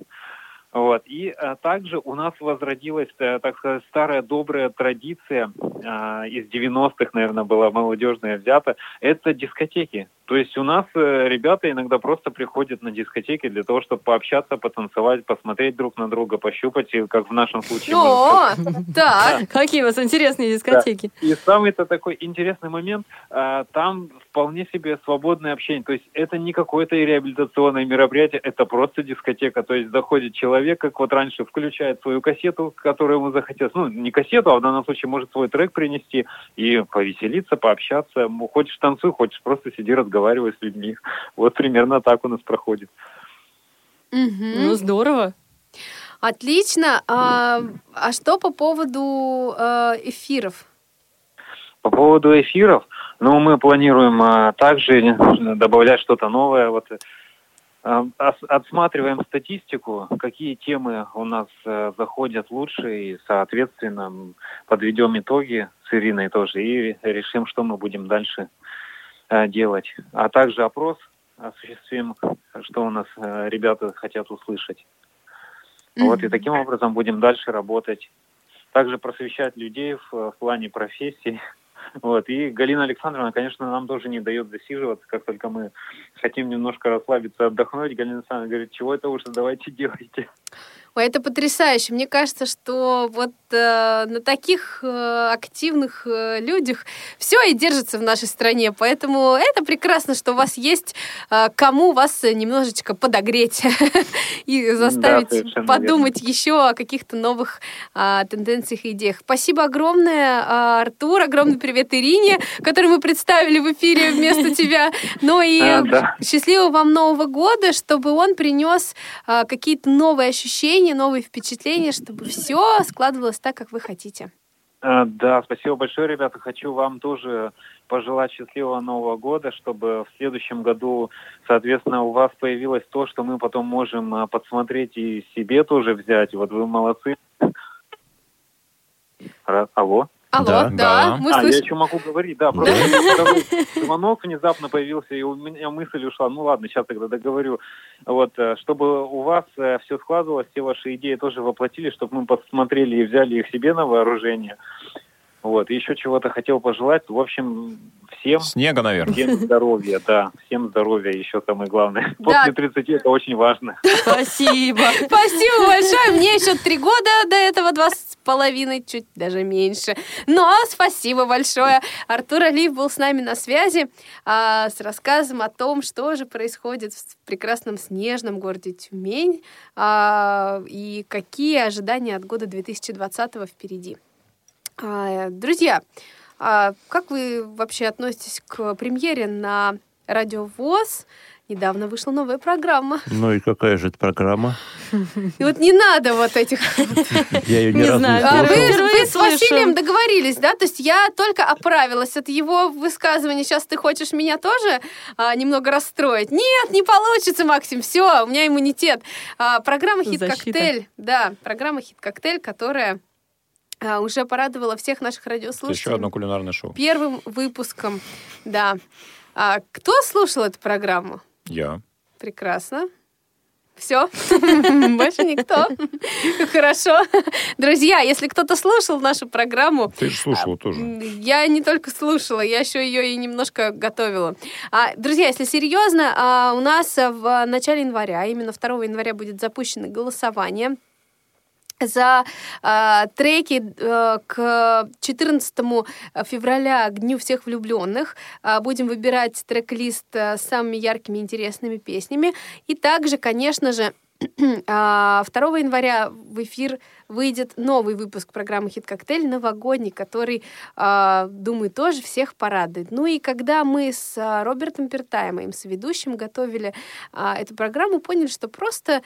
S13: Вот. И а, также у нас возродилась, э, так сказать, старая добрая традиция а, из 90-х, наверное, была молодежная взята. Это дискотеки. То есть у нас э, ребята иногда просто приходят на дискотеки для того, чтобы пообщаться, потанцевать, посмотреть друг на друга, пощупать, как в нашем случае.
S1: О, так.
S4: Какие у вас интересные дискотеки.
S13: И самый-то такой интересный момент, а, там вполне себе свободное общение. То есть это не какое-то реабилитационное мероприятие, это просто дискотека. То есть заходит человек, как вот раньше, включает свою кассету, которую ему захотелось. Ну, не кассету, а в данном случае может свой трек принести и повеселиться, пообщаться. Хочешь танцуй, хочешь просто сиди, разговаривай с людьми. Вот примерно так у нас проходит.
S4: Ну, здорово.
S1: Отлично. А, а что по поводу э, эфиров?
S13: По поводу эфиров, ну, мы планируем а, также добавлять что-то новое. Вот, а, отсматриваем статистику, какие темы у нас э, заходят лучше, и, соответственно, подведем итоги с Ириной тоже и решим, что мы будем дальше э, делать. А также опрос осуществим, что у нас э, ребята хотят услышать. Вот, и таким образом будем дальше работать. Также просвещать людей в, в плане профессий. Вот. И Галина Александровна, конечно, нам тоже не дает засиживаться, как только мы хотим немножко расслабиться, отдохнуть. Галина Александровна говорит, чего это уже, давайте делайте.
S1: Ой, это потрясающе. Мне кажется, что вот э, на таких э, активных э, людях все и держится в нашей стране. Поэтому это прекрасно, что у вас есть э, кому вас немножечко подогреть и заставить
S13: совершенно
S1: подумать еще о каких-то новых а, тенденциях и идеях. Спасибо огромное, а, Артур. Огромный привет Ирине, которую мы представили в эфире вместо тебя. Ну и
S13: А, да.
S1: счастливого вам Нового года, чтобы он принес а, какие-то новые ощущения, новые впечатления, чтобы все складывалось так, как вы хотите.
S13: А, Да, спасибо большое, ребята. Хочу вам тоже пожелать счастливого Нового года, чтобы в следующем году, соответственно, у вас появилось то, что мы потом можем а, подсмотреть и себе тоже взять. Вот вы молодцы. Ра- Алло.
S1: Алло, да, да, мы
S13: а, я еще могу говорить, да, просто звонок внезапно появился, и у меня мысль ушла. Ну ладно, сейчас тогда договорю. Вот, э, чтобы у вас все складывалось, все ваши идеи тоже воплотились, чтобы мы посмотрели и взяли их себе на вооружение. Вот, и еще чего-то хотел пожелать. В общем, всем...
S2: Снега, наверное.
S13: Всем здоровья, да. Всем здоровья, еще самое главное.
S1: Да.
S13: После 30 это очень важно.
S4: Спасибо.
S1: Спасибо большое. Мне еще три года до этого, два с половиной, чуть даже меньше. Но спасибо большое. Артур Алиев был с нами на связи а, с рассказом о том, что же происходит в прекрасном снежном городе Тюмень а, и какие ожидания от года 2020 впереди. А, Друзья, а как вы вообще относитесь к премьере на Радио ВОЗ? Недавно вышла новая программа.
S3: Ну и какая же это программа?
S1: И вот не надо вот этих...
S3: Я ее ни
S4: Не
S3: разу не
S4: знаю.
S1: А вы, с. Василием договорились, да? То есть я только оправилась от его высказывания. Сейчас ты хочешь меня тоже а, немного расстроить? Нет, не получится, Максим. Все, у меня иммунитет. А, программа. «Хит-коктейль». Да, программа «Хит-коктейль», которая а, уже порадовала всех наших радиослушателей.
S2: Еще одно кулинарное шоу.
S1: Первым выпуском, да. А кто слушал эту программу?
S2: Я.
S1: Прекрасно. Все, больше никто. Хорошо. Друзья, если кто-то слушал нашу программу...
S2: Ты же слушала тоже.
S1: Я не только слушала, я еще ее и немножко готовила. А, друзья, если серьезно, а, у нас в начале января, именно 2 января будет запущено голосование за э, треки э, к 14 февраля, к Дню всех влюбленных. Э, будем выбирать трек-лист э, с самыми яркими интересными песнями. И также, конечно же, 2 января в эфир выйдет новый выпуск программы «Хит Коктейль» новогодний, который, думаю, тоже всех порадует. Ну и когда мы с Робертом Пертаем, моим соведущим, готовили эту программу, поняли, что просто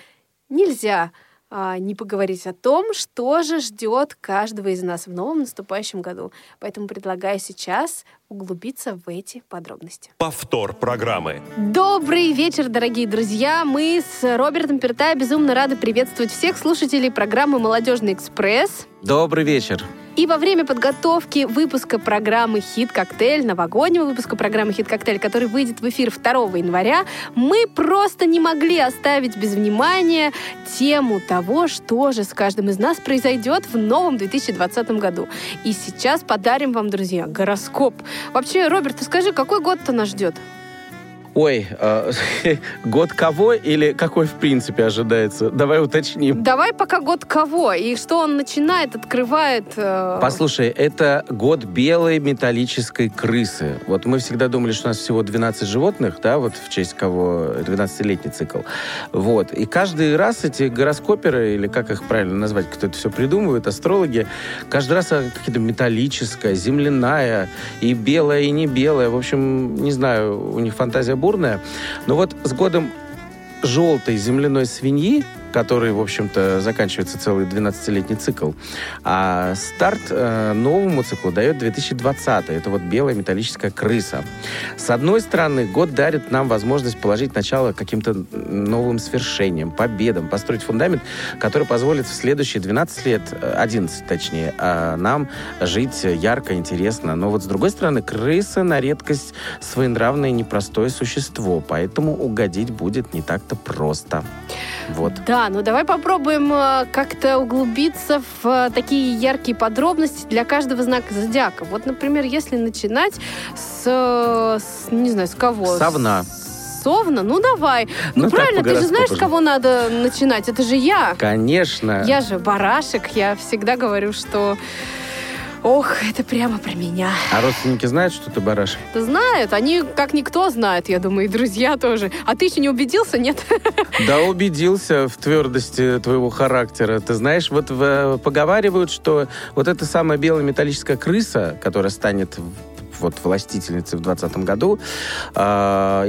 S1: нельзя а, не поговорить о том, что же ждет каждого из нас в новом наступающем году. Поэтому предлагаю сейчас углубиться в эти подробности.
S5: Повтор программы.
S1: Добрый вечер, дорогие друзья. Мы с Робертом Пертай безумно рады приветствовать всех слушателей программы «Молодежный экспресс».
S16: Добрый вечер.
S1: И во время подготовки выпуска программы «Хит Коктейль», новогоднего выпуска программы «Хит Коктейль», который выйдет в эфир 2 января, мы просто не могли оставить без внимания тему того, что же с каждым из нас произойдет в новом 2020 году. И сейчас подарим вам, друзья, гороскоп. Вообще, Роберт, ты скажи, какой год-то нас ждет?
S16: Ой, э, год кого или какой в принципе ожидается? Давай уточним.
S1: Давай пока год кого и что он начинает, открывает. Э...
S16: Послушай, это год белой металлической крысы. Вот мы всегда думали, что у нас всего 12 животных, да, вот в честь кого 12-летний цикл. Вот. И каждый раз эти гороскоперы, или как их правильно назвать, кто это все придумывает, астрологи, каждый раз какие-то металлическая, земляная, и белая, и не белая. В общем, не знаю, у них фантазия бурная. Но вот с годом желтой земляной свиньи который, в общем-то, заканчивается целый 12-летний цикл. А старт э, новому циклу дает 2020. Это вот белая металлическая крыса. С одной стороны, год дарит нам возможность положить начало каким-то новым свершениям, победам, построить фундамент, который позволит в следующие 12 лет, 11 э, точнее, э, нам жить ярко, интересно. Но вот с другой стороны, крыса на редкость своенравное непростое существо, поэтому угодить будет не так-то просто. Вот.
S1: Да, ну давай попробуем э, как-то углубиться в э, такие яркие подробности для каждого знака зодиака. Вот, например, если начинать с, с не знаю, с кого?
S16: Совна.
S1: Совна? Ну давай. Ну, ну правильно, ты же знаешь, с кого надо начинать. Это же я.
S16: Конечно.
S1: Я же барашек. Я всегда говорю, что Ох, это прямо про меня.
S16: А родственники знают, что ты бараш?
S1: Знают. Они как никто знают, я думаю, и друзья тоже. А ты еще не убедился, нет?
S16: Да, убедился в твердости твоего характера. Ты знаешь, вот в, поговаривают, что вот эта самая белая металлическая крыса, которая станет вот властительницей в 2020 году, э,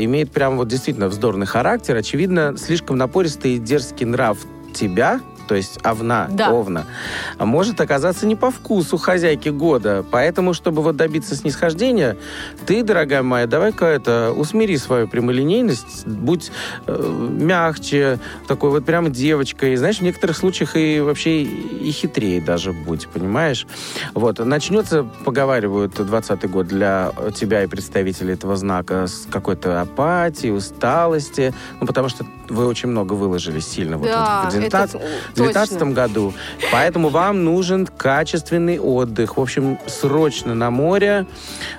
S16: имеет прям вот действительно вздорный характер. Очевидно, слишком напористый и дерзкий нрав тебя, то есть овна, да. овна, может оказаться не по вкусу хозяйки года. Поэтому, чтобы вот добиться снисхождения, ты, дорогая моя, давай-ка это, усмири свою прямолинейность, будь э, мягче, такой вот прям девочкой. Знаешь, в некоторых случаях и вообще и хитрее даже будь, понимаешь? Вот. Начнется, поговаривают, 20 год для тебя и представителей этого знака с какой-то апатии, усталости, ну, потому что вы очень много выложили сильно
S1: да,
S16: вот в 19,
S1: это
S16: 2019 году. Поэтому вам нужен качественный отдых. В общем, срочно на море.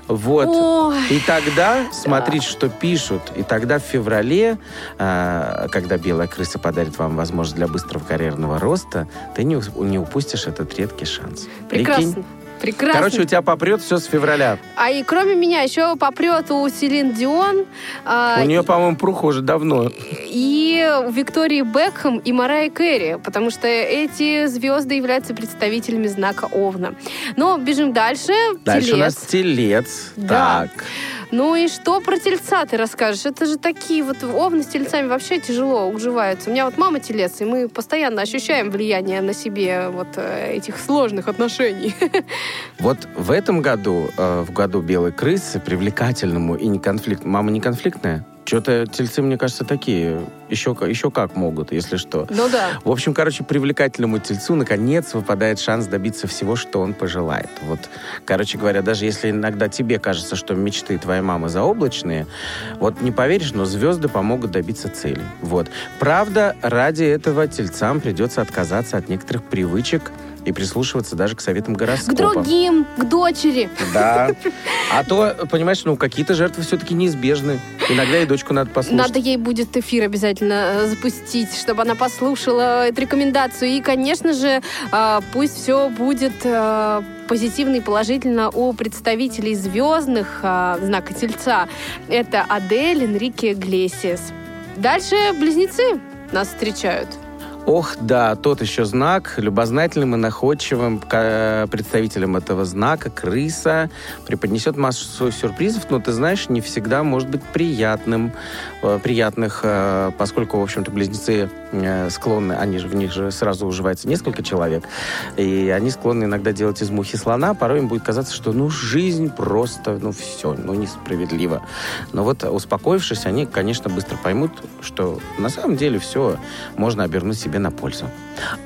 S16: Вот.
S1: Ой.
S16: И тогда смотрите, да. что пишут. И тогда в феврале, э, когда белая крыса подарит вам возможность для быстрого карьерного роста, ты не, не упустишь этот редкий шанс.
S1: Прекрасно. Прикинь? Прекрасно.
S16: Короче, у тебя попрет все с февраля.
S1: А и кроме меня еще попрет у Селин Дион.
S16: А, у нее, по-моему, пруха уже давно.
S1: И у Виктории Бекхэм и Марай Кэрри, потому что эти звезды являются представителями знака Овна. Но бежим дальше.
S16: Дальше
S1: телец.
S16: у нас телец. Да. Так.
S1: Ну и что про тельца ты расскажешь? Это же такие вот овны с тельцами вообще тяжело уживаются. У меня вот мама телец, и мы постоянно ощущаем влияние на себе вот э, этих сложных отношений.
S16: Вот в этом году, э, в году белой крысы, привлекательному и не конфликт... Мама не конфликтная? Что-то тельцы, мне кажется, такие Еще, еще как могут, если что.
S1: Ну да.
S16: В общем, короче, привлекательному тельцу наконец выпадает шанс добиться всего, что он пожелает. Вот, короче говоря, даже если иногда тебе кажется, что мечты твоей мамы заоблачные, вот не поверишь, но звезды помогут добиться цели. Вот. Правда, ради этого тельцам придется отказаться от некоторых привычек и прислушиваться даже к советам
S1: К
S16: гороскопа.
S1: другим, к дочери.
S16: Да. А то, понимаешь, ну какие-то жертвы все-таки неизбежны. Иногда и дочку надо послушать.
S1: Надо ей будет эфир обязательно э, запустить, чтобы она послушала эту рекомендацию. И, конечно же, э, пусть все будет э, позитивно и положительно у представителей звездных знака Тельца. Это Адель, Энрике Иглесиас. Дальше близнецы нас встречают.
S16: Ох, да, тот еще знак. Любознательным и находчивым ка- представителем этого знака крыса преподнесет массу сюрпризов, но ты знаешь, не всегда может быть приятным, э, приятных, э, поскольку, в общем-то, близнецы э, склонны, они же в них же сразу уживается несколько человек, и они склонны иногда делать из мухи слона, порой им будет казаться, что, ну, жизнь просто, ну, все, ну, несправедливо. Но вот, успокоившись, они, конечно, быстро поймут, что на самом деле все можно обернуть себе на пользу.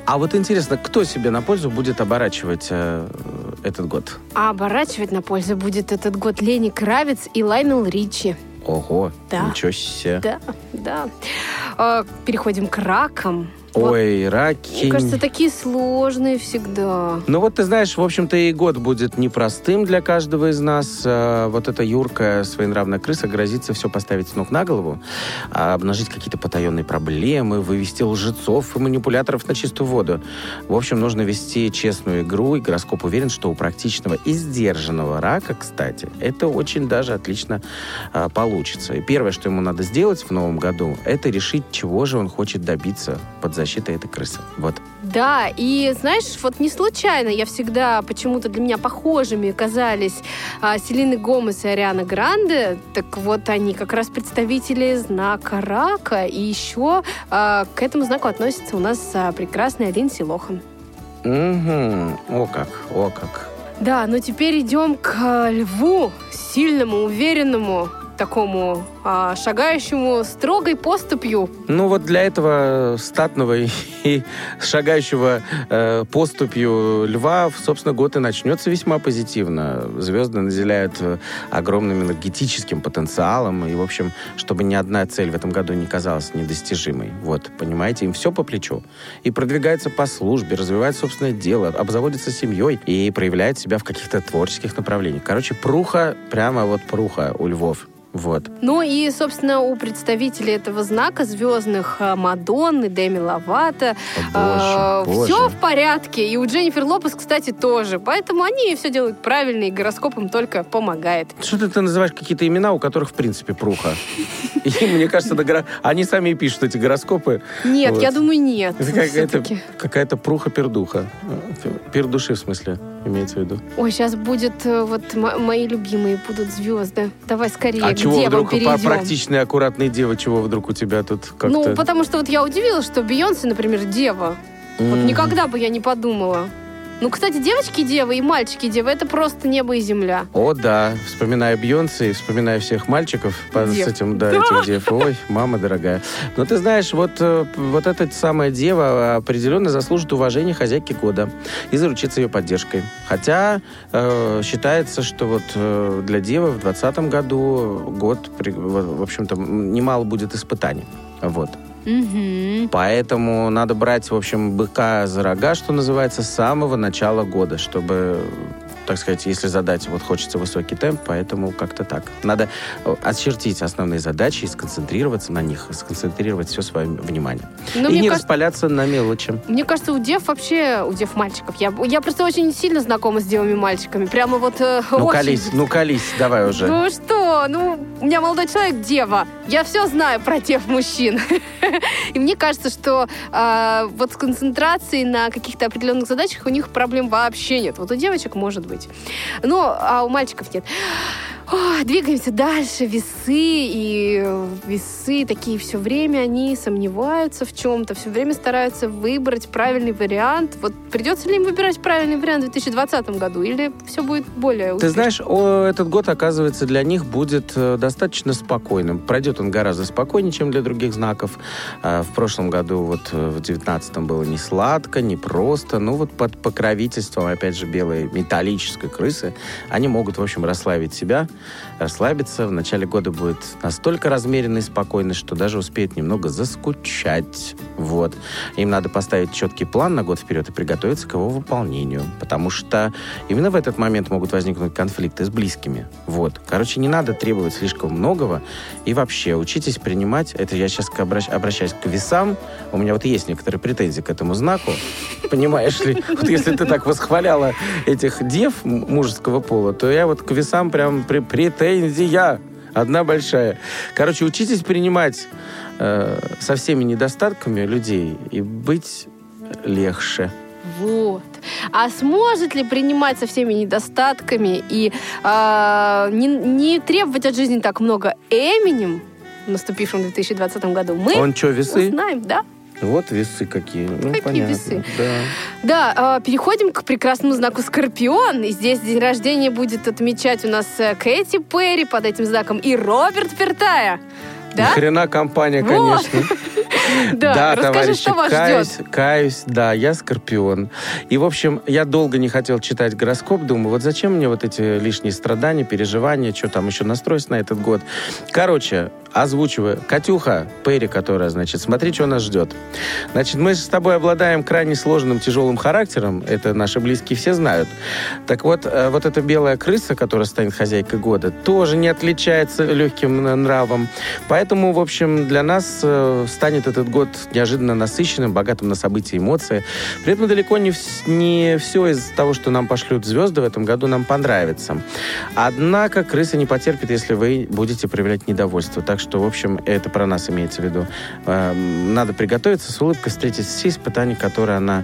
S16: А вот интересно, кто себе на пользу будет оборачивать э, этот год?
S1: А оборачивать на пользу будет этот год Лени Кравец и Лайнел Ричи.
S16: Ого,
S1: Да.
S16: ничего себе.
S1: Да, да. Э, Переходим к ракам.
S16: Ой, раки.
S1: Мне кажется, такие сложные всегда.
S16: Ну вот ты знаешь, в общем-то и год будет непростым для каждого из нас. Э, Вот эта юркая своенравная крыса грозится все поставить с ног на голову, а обнажить какие-то потаенные проблемы, вывести лжецов и манипуляторов на чистую воду. В общем, нужно вести честную игру, и гороскоп уверен, что у практичного и сдержанного рака, кстати, это очень даже отлично а, получится. И первое, что ему надо сделать в новом году, это решить, чего же он хочет добиться под защитой этой крысы. Вот.
S1: Да, и знаешь, вот не случайно я всегда почему-то для меня похожими казались а, Селины Гомес и Ариана Гранде. Так вот, они как раз представители знака рака. И еще а, к этому знаку относится у нас а, прекрасная Линдси Лохан.
S16: Угу. О как, о как.
S1: Да, но теперь идем к льву, сильному, уверенному, такому а, шагающему строгой поступью.
S16: Ну вот для этого статного и, и шагающего э, поступью льва, собственно, год и начнется весьма позитивно. Звезды наделяют э, огромным энергетическим потенциалом. И, в общем, чтобы ни одна цель в этом году не казалась недостижимой. Вот, понимаете, им все по плечу. И продвигается по службе, развивает собственное дело, обзаводится семьей и проявляет себя в каких-то творческих направлениях. Короче, пруха, прямо вот пруха у львов. Вот.
S1: Ну и, собственно, у представителей этого знака звездных а, Мадонны, Деми Ловато
S16: боже,
S1: все в порядке. И у Дженнифер Лопес, кстати, тоже. Поэтому они все делают правильно, и гороскоп им только помогает.
S16: Что ты, называешь какие-то имена, у которых, в принципе, пруха? И мне кажется, они сами и пишут эти гороскопы.
S1: Нет, я думаю, нет.
S16: Это какая-то пруха-пердуха. Пердуши, в смысле, имеется в виду.
S1: Ой, сейчас будет э, вот мои любимые будут звезды. Давай скорее
S16: а чего вдруг, практичные, аккуратные девы, чего вдруг у тебя тут как-то...
S1: Ну, потому что вот я удивилась, что Бейонсе, например, дева. Вот
S16: Мгм.
S1: никогда бы я не подумала. Ну, кстати, девочки-девы и мальчики-девы, это просто небо и земля.
S16: О, да. Вспоминая Бьонсе и вспоминая всех мальчиков по- с этим, да,
S1: Да.
S16: этих дев. Ой, мама дорогая. Но ты знаешь, вот, э, вот эта самая дева определенно заслужит уважения хозяйки года и заручится ее поддержкой. Хотя э, считается, что вот э, для девы в 2020 году год, в общем-то, немало будет испытаний. Вот.
S1: Угу.
S16: Поэтому надо брать, в общем, быка за рога, что называется, с самого начала года, чтобы, так сказать, если задать, вот хочется высокий темп, поэтому как-то так. Надо э, очертить основные задачи и сконцентрироваться на них, сконцентрировать все свое внимание.
S1: Ну,
S16: и не
S1: кажется-
S16: распаляться на мелочи.
S1: Мне кажется, у дев вообще, у дев мальчиков, я, я просто очень сильно знакома с девами-мальчиками. Прямо вот э,
S16: Ну,
S1: очень.
S16: колись, ну, колись, давай уже.
S1: Ну что, ну, у меня молодой человек дева. Я все знаю про дев мужчин. И мне кажется, что а, вот с концентрацией на каких-то определенных задачах у них проблем вообще нет. Вот у девочек может быть. Ну, а у мальчиков нет. Ой, двигаемся дальше. Весы и э, весы такие все время они сомневаются в чем-то, все время стараются выбрать правильный вариант. Вот придется ли им выбирать правильный вариант в 2020 году или все будет более
S16: Ты
S1: успешно?
S16: знаешь, о, этот год, оказывается, для них будет э, достаточно спокойным. Пройдет он гораздо спокойнее, чем для других знаков. А, в прошлом году, вот э, в 19-м, было не сладко, не просто. Ну, вот под покровительством, опять же, белой металлической крысы, они могут, в общем, расслабить себя, расслабиться. В начале года будет настолько размеренно и спокойно, что даже успеет немного заскучать. Вот. Им надо поставить четкий план на год вперед и приготовиться к его выполнению. Потому что именно в этот момент могут возникнуть конфликты с близкими. Вот. Короче, не надо требовать слишком многого. И вообще, учитесь принимать... Это я сейчас обращ- обращаюсь к весам. У меня вот есть некоторые претензии к этому знаку. Понимаешь ли? Вот если ты так восхваляла этих дев мужеского пола, то я вот к весам прям пре- претензия. Одна большая. Короче, учитесь принимать э, со всеми недостатками людей и быть легче.
S1: Вот. А сможет ли принимать со всеми недостатками и а, не, не требовать от жизни так много Эминем в наступившем 2020 году? Мы
S16: Он что, весы?
S1: узнаем, да?
S16: Вот весы какие. Ну,
S1: Какие
S16: понятно.
S1: весы?
S16: Да.
S1: Да, а, переходим к прекрасному знаку Скорпион. И здесь день рождения будет отмечать у нас э, Кэти Перри под этим знаком и Роберт Пертая. Да?
S16: Ни хрена компания,
S1: Вот.
S16: конечно.
S1: Да, расскажи,
S16: товарищи,
S1: что вас
S16: каюсь,
S1: ждет.
S16: каюсь, да, я скорпион. И, в общем, я долго не хотел читать гороскоп, думаю, вот зачем мне вот эти лишние страдания, переживания, что там еще настроить на этот год. Короче, озвучиваю. Катюха Перри, которая, значит, смотри, что нас ждет. Значит, мы с тобой обладаем крайне сложным, тяжелым характером, это наши близкие все знают. Так вот, э, вот эта белая крыса, которая станет хозяйкой года, тоже не отличается легким нравом. Поэтому, в общем, для нас э, станет этот год неожиданно насыщенным, богатым на события и эмоции. При этом далеко не, вс- не все из того, что нам пошлют звезды в этом году, нам понравится. Однако крыса не потерпит, если вы будете проявлять недовольство. Так что, в общем, это про нас имеется в виду. Э, Надо приготовиться с улыбкой встретить все испытания, которые она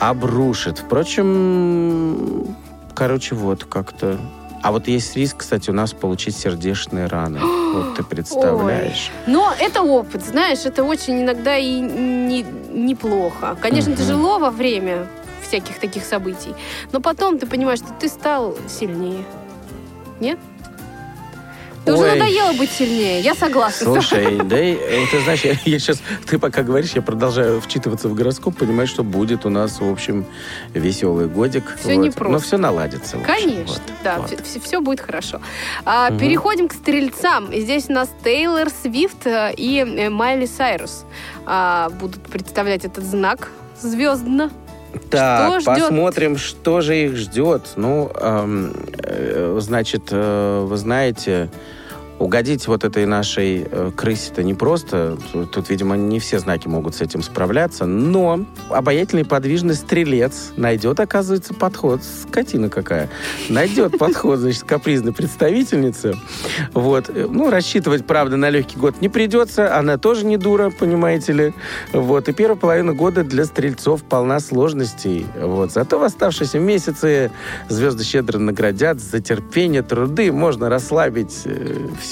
S16: обрушит. Впрочем, короче, вот как-то... А вот есть риск, кстати, у нас получить сердечные раны. Вот ты представляешь.
S1: Ой. Но это опыт, знаешь, это очень иногда и не- неплохо. Конечно,
S16: Мгм.
S1: тяжело во время всяких таких событий, но потом ты понимаешь, что ты стал сильнее. Нет? Ты уже надоело быть сильнее, я согласна.
S16: Слушай, да, э, ты знаешь, я, сейчас, ты пока говоришь, я продолжаю вчитываться в гороскоп, понимать, что будет у нас, в общем, веселый годик.
S1: Всё
S16: Вот.
S1: непросто.
S16: Но все наладится.
S1: Конечно,
S16: Вот,
S1: да,
S16: вот.
S1: все, будет хорошо. А,
S16: Мгм.
S1: Переходим к стрельцам. Здесь у нас Тейлор Свифт э, и э, Майли Сайрус а, будут представлять этот знак звездно.
S16: Так,
S1: Что ждет?
S16: посмотрим, что же их ждет. Ну, эм, э, значит, э, вы знаете, угодить вот этой нашей э, крысе-то непросто. Тут, видимо, не все знаки могут с этим справляться. Но обаятельный подвижный стрелец найдет, оказывается, подход. Скотина какая. Найдет подход, значит, капризной представительницы. Вот. Э, Ну, рассчитывать, правда, на легкий год не придется. Она тоже не дура, понимаете ли. Вот. И первая половина года для стрельцов полна сложностей. Вот. Зато в оставшиеся месяцы звезды щедро наградят за терпение, труды. Можно расслабить все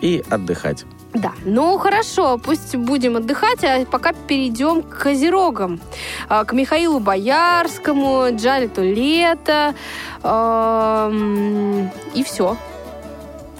S16: и отдыхать.
S1: Да, ну хорошо, пусть будем отдыхать, а пока перейдем к козерогам. А, К Михаилу Боярскому, Джалету Лето. И все.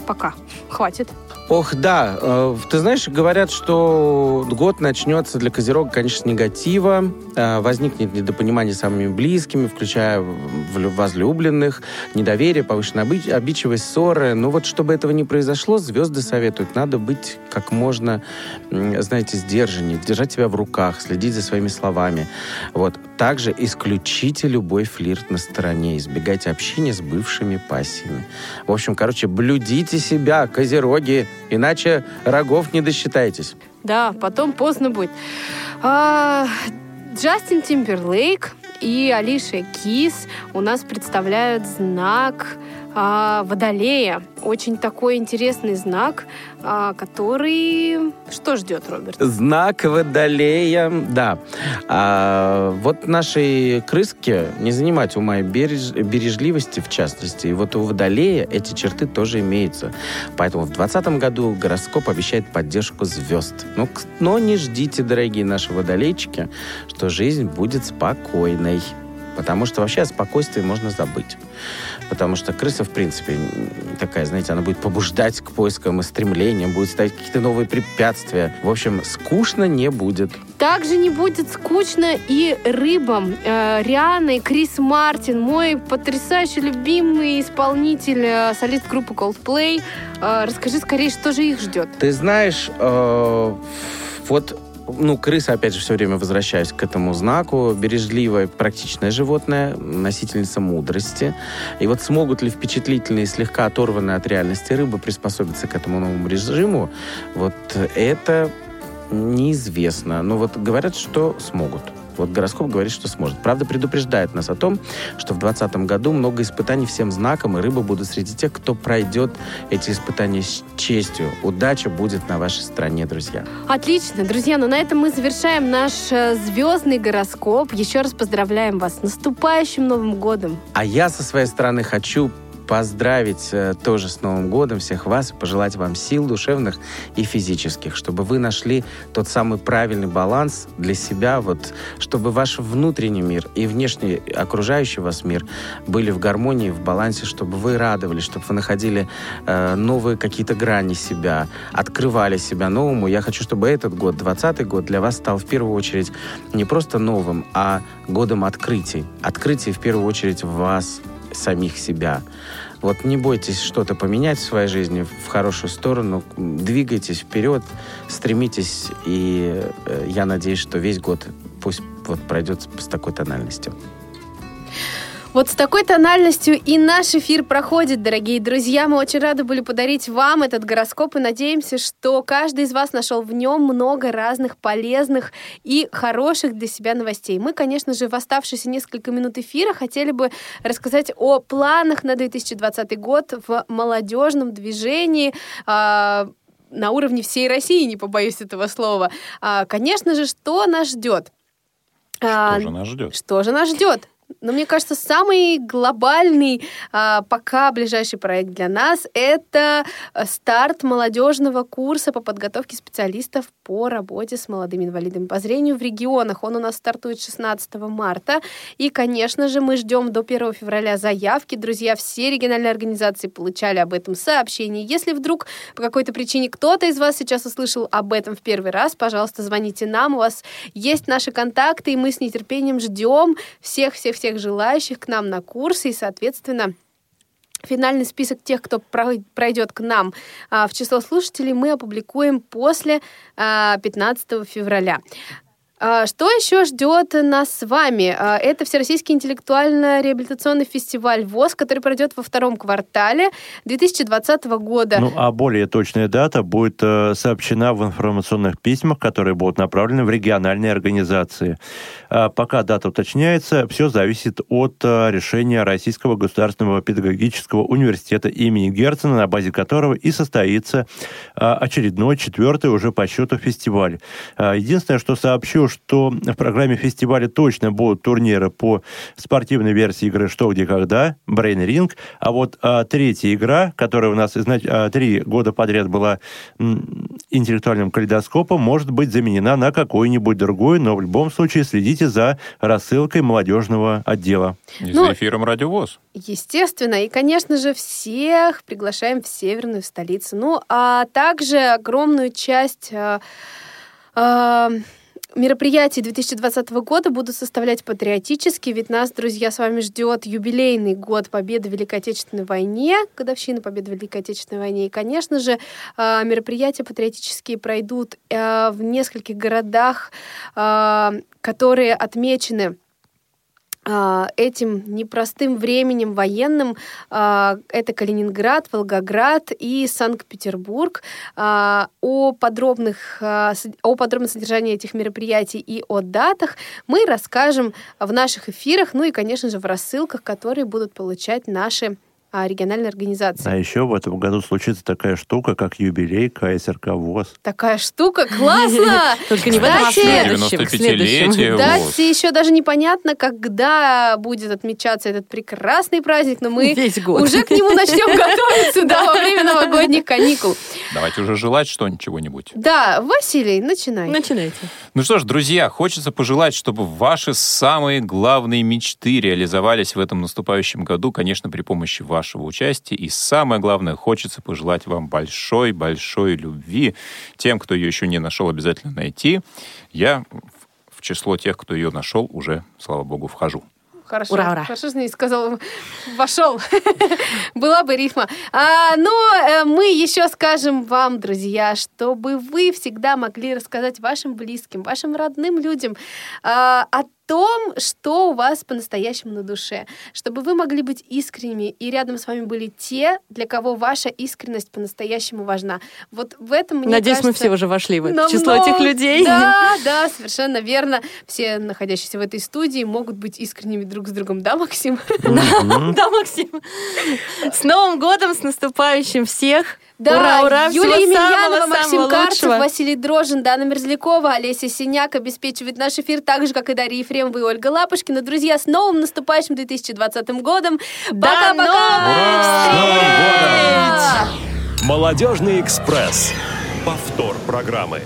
S1: Пока. Хватит.
S16: Ох, да. э, Ты знаешь, говорят, что год начнется для Козерога, конечно, с негатива. Э, Возникнет недопонимание с самыми близкими, включая возлюбленных, недоверие, повышенная оби- обидчивость, ссоры. Но вот чтобы этого не произошло, звезды советуют, надо быть как можно, знаете, сдержаннее, держать себя в руках, следить за своими словами. Вот. Также исключите любой флирт на стороне, избегайте общения с бывшими пассиями. В общем, короче, блюдите себя, козероги, иначе рогов не досчитаетесь.
S1: Да, потом поздно будет. А, Джастин Тимберлейк и Алиша Кис у нас представляют знак а, Водолея. Очень такой интересный знак, а, который... Что ждет, Роберт?
S16: Знак Водолея, да. А, вот нашей крыске не занимать ума и береж, бережливости, в частности. И вот у Водолея эти черты тоже имеются. Поэтому в 2020 году гороскоп обещает поддержку звезд. Ну, к- но не ждите, дорогие наши водолейчики, что жизнь будет спокойной. Потому что вообще о спокойствии можно забыть. Потому что крыса, в принципе, такая, знаете, она будет побуждать к поискам и стремлениям, будет ставить какие-то новые препятствия. В общем, скучно не будет.
S1: Также не будет скучно и рыбам. Э, Риана и Крис Мартин, мой потрясающе любимый исполнитель, э, солист группы Coldplay. Э, Расскажи скорее, что же их ждет.
S16: Ты знаешь, вот ну, крыса, опять же, все время возвращаюсь к этому знаку. Бережливое, практичное животное, носительница мудрости. И вот смогут ли впечатлительные, слегка оторванные от реальности рыбы приспособиться к этому новому режиму, вот это неизвестно. Но вот говорят, что смогут. Вот гороскоп говорит, что сможет. Правда, предупреждает нас о том, что в 2020 году много испытаний всем знаком, и рыбы будут среди тех, кто пройдет эти испытания с честью. Удача будет на вашей стороне, друзья.
S1: Отлично, друзья, ну на этом мы завершаем наш э, звездный гороскоп. Еще раз поздравляем вас с наступающим Новым годом.
S16: А я со своей стороны хочу поздравить э, тоже с Новым годом всех вас и пожелать вам сил душевных и физических, чтобы вы нашли тот самый правильный баланс для себя, вот, чтобы ваш внутренний мир и внешний окружающий вас мир были в гармонии, в балансе, чтобы вы радовались, чтобы вы находили э, новые какие-то грани себя, открывали себя новому. Я хочу, чтобы этот год, 20 год, для вас стал в первую очередь не просто новым, а годом открытий. Открытий в первую очередь в вас, самих себя. Вот не бойтесь что-то поменять в своей жизни в хорошую сторону, двигайтесь вперед, стремитесь, и э, я надеюсь, что весь год пусть вот пройдет с, с такой тональностью.
S1: Вот с такой тональностью и наш эфир проходит, дорогие друзья. Мы очень рады были подарить вам этот гороскоп и надеемся, что каждый из вас нашел в нем много разных полезных и хороших для себя новостей. Мы, конечно же, в оставшиеся несколько минут эфира хотели бы рассказать о планах на 2020 год в молодежном движении. а, на уровне всей России, не побоюсь этого слова. А, Конечно же, что нас ждет? А,
S2: Что же нас ждет?
S1: Что же нас ждет? Но мне кажется, самый глобальный а, пока ближайший проект для нас это э, старт молодежного курса по подготовке специалистов по работе с молодыми инвалидами по зрению в регионах. Он у нас стартует 16 марта. И, конечно же, мы ждем до 1 февраля заявки. Друзья, все региональные организации получали об этом сообщение. Если вдруг по какой-то причине кто-то из вас сейчас услышал об этом в первый раз, пожалуйста, звоните нам. У вас есть наши контакты, и мы с нетерпением ждем всех-всех-всех желающих к нам на курсы. И, соответственно, Финальный список тех, кто про- пройдет к нам а, в число слушателей, мы опубликуем после а, 15 февраля. А, Что еще ждет нас с вами? А, Это Всероссийский интеллектуально-реабилитационный фестиваль ВОЗ, который пройдет во втором квартале 2020 года.
S3: Ну, а более точная дата будет э, сообщена в информационных письмах, которые будут направлены в региональные организации. А пока дата уточняется, все зависит от э, решения Российского государственного педагогического университета имени Герцена, на базе которого и состоится очередной, четвертый уже по счету фестиваль. Единственное, что сообщу, что в программе фестиваля точно будут турниры по спортивной версии игры «Что, где, когда», Brain Ring, а вот а, третья игра, которая у нас изнач- а, три года подряд была м, интеллектуальным калейдоскопом, может быть заменена на какую-нибудь другую, но в любом случае следите за рассылкой молодежного отдела.
S2: И
S1: Ну,
S2: за эфиром Радио ВОЗ.
S1: Естественно, и, конечно же, всех приглашаем в северную столицу. Ну, а также огромную часть э, э, мероприятий 2020 года будут составлять патриотические, ведь нас, друзья, с вами ждет юбилейный год Победы в Великой Отечественной войне, годовщина Победы в Великой Отечественной войне. И, конечно же, э, мероприятия патриотические пройдут э, в нескольких городах, э, которые отмечены а, этим непростым временем военным. а, Это Калининград, Волгоград и Санкт-Петербург. А, О, подробных, а, о подробном содержании этих мероприятий и о датах мы расскажем в наших эфирах, ну и, конечно же, в рассылках, которые будут получать наши а, региональной организации.
S3: А еще в этом году случится такая штука, как юбилей КСРК ВОЗ.
S1: Такая штука, классно!
S4: Только не в этом, а следующем.
S1: Кстати, еще даже непонятно, когда будет отмечаться этот прекрасный праздник, но мы уже к нему начнем готовиться да, во время новогодних каникул.
S2: Давайте уже желать что-нибудь, чего-нибудь.
S1: Да, Василий, начинай.
S4: Начинайте.
S2: Ну что ж, друзья, хочется пожелать, чтобы ваши самые главные мечты реализовались в этом наступающем году, конечно, при помощи вашего участия. И самое главное, хочется пожелать вам большой-большой любви. Тем, кто ее еще не нашел, обязательно найти. Я в число тех, кто ее нашел, уже, слава богу, вхожу.
S1: Хорошо,
S4: Ура, ура.
S1: хорошо, что не сказал, вошел. Была бы рифма. А, но э, мы еще скажем вам, друзья, чтобы вы всегда могли рассказать вашим близким, вашим родным людям а, о том, что у вас по-настоящему на душе, чтобы вы могли быть искренними, и рядом с вами были те, для кого ваша искренность по-настоящему важна. Вот в этом, мне
S4: Надеюсь, мы
S1: кажется,
S4: все уже вошли в это число этих людей.
S1: Да, да, совершенно верно. Все, находящиеся в этой студии, могут быть искренними друг с другом. Да, Максим?
S4: Да, Максим. С Новым годом, с наступающим всех.
S1: Да,
S4: ура, ура,
S1: Юлия Емельянова,
S4: самого,
S1: Максим
S4: самого
S1: Карцев,
S4: лучшего.
S1: Василий Дрожин, Дана Мерзлякова, Олеся Синяк обеспечивает наш эфир, так же, как и Дарья Ефремова и Ольга Лапушкина. Друзья, с новым наступающим 2020 годом.
S4: До
S1: Пока-пока!
S5: Молодежный экспресс. Повтор программы.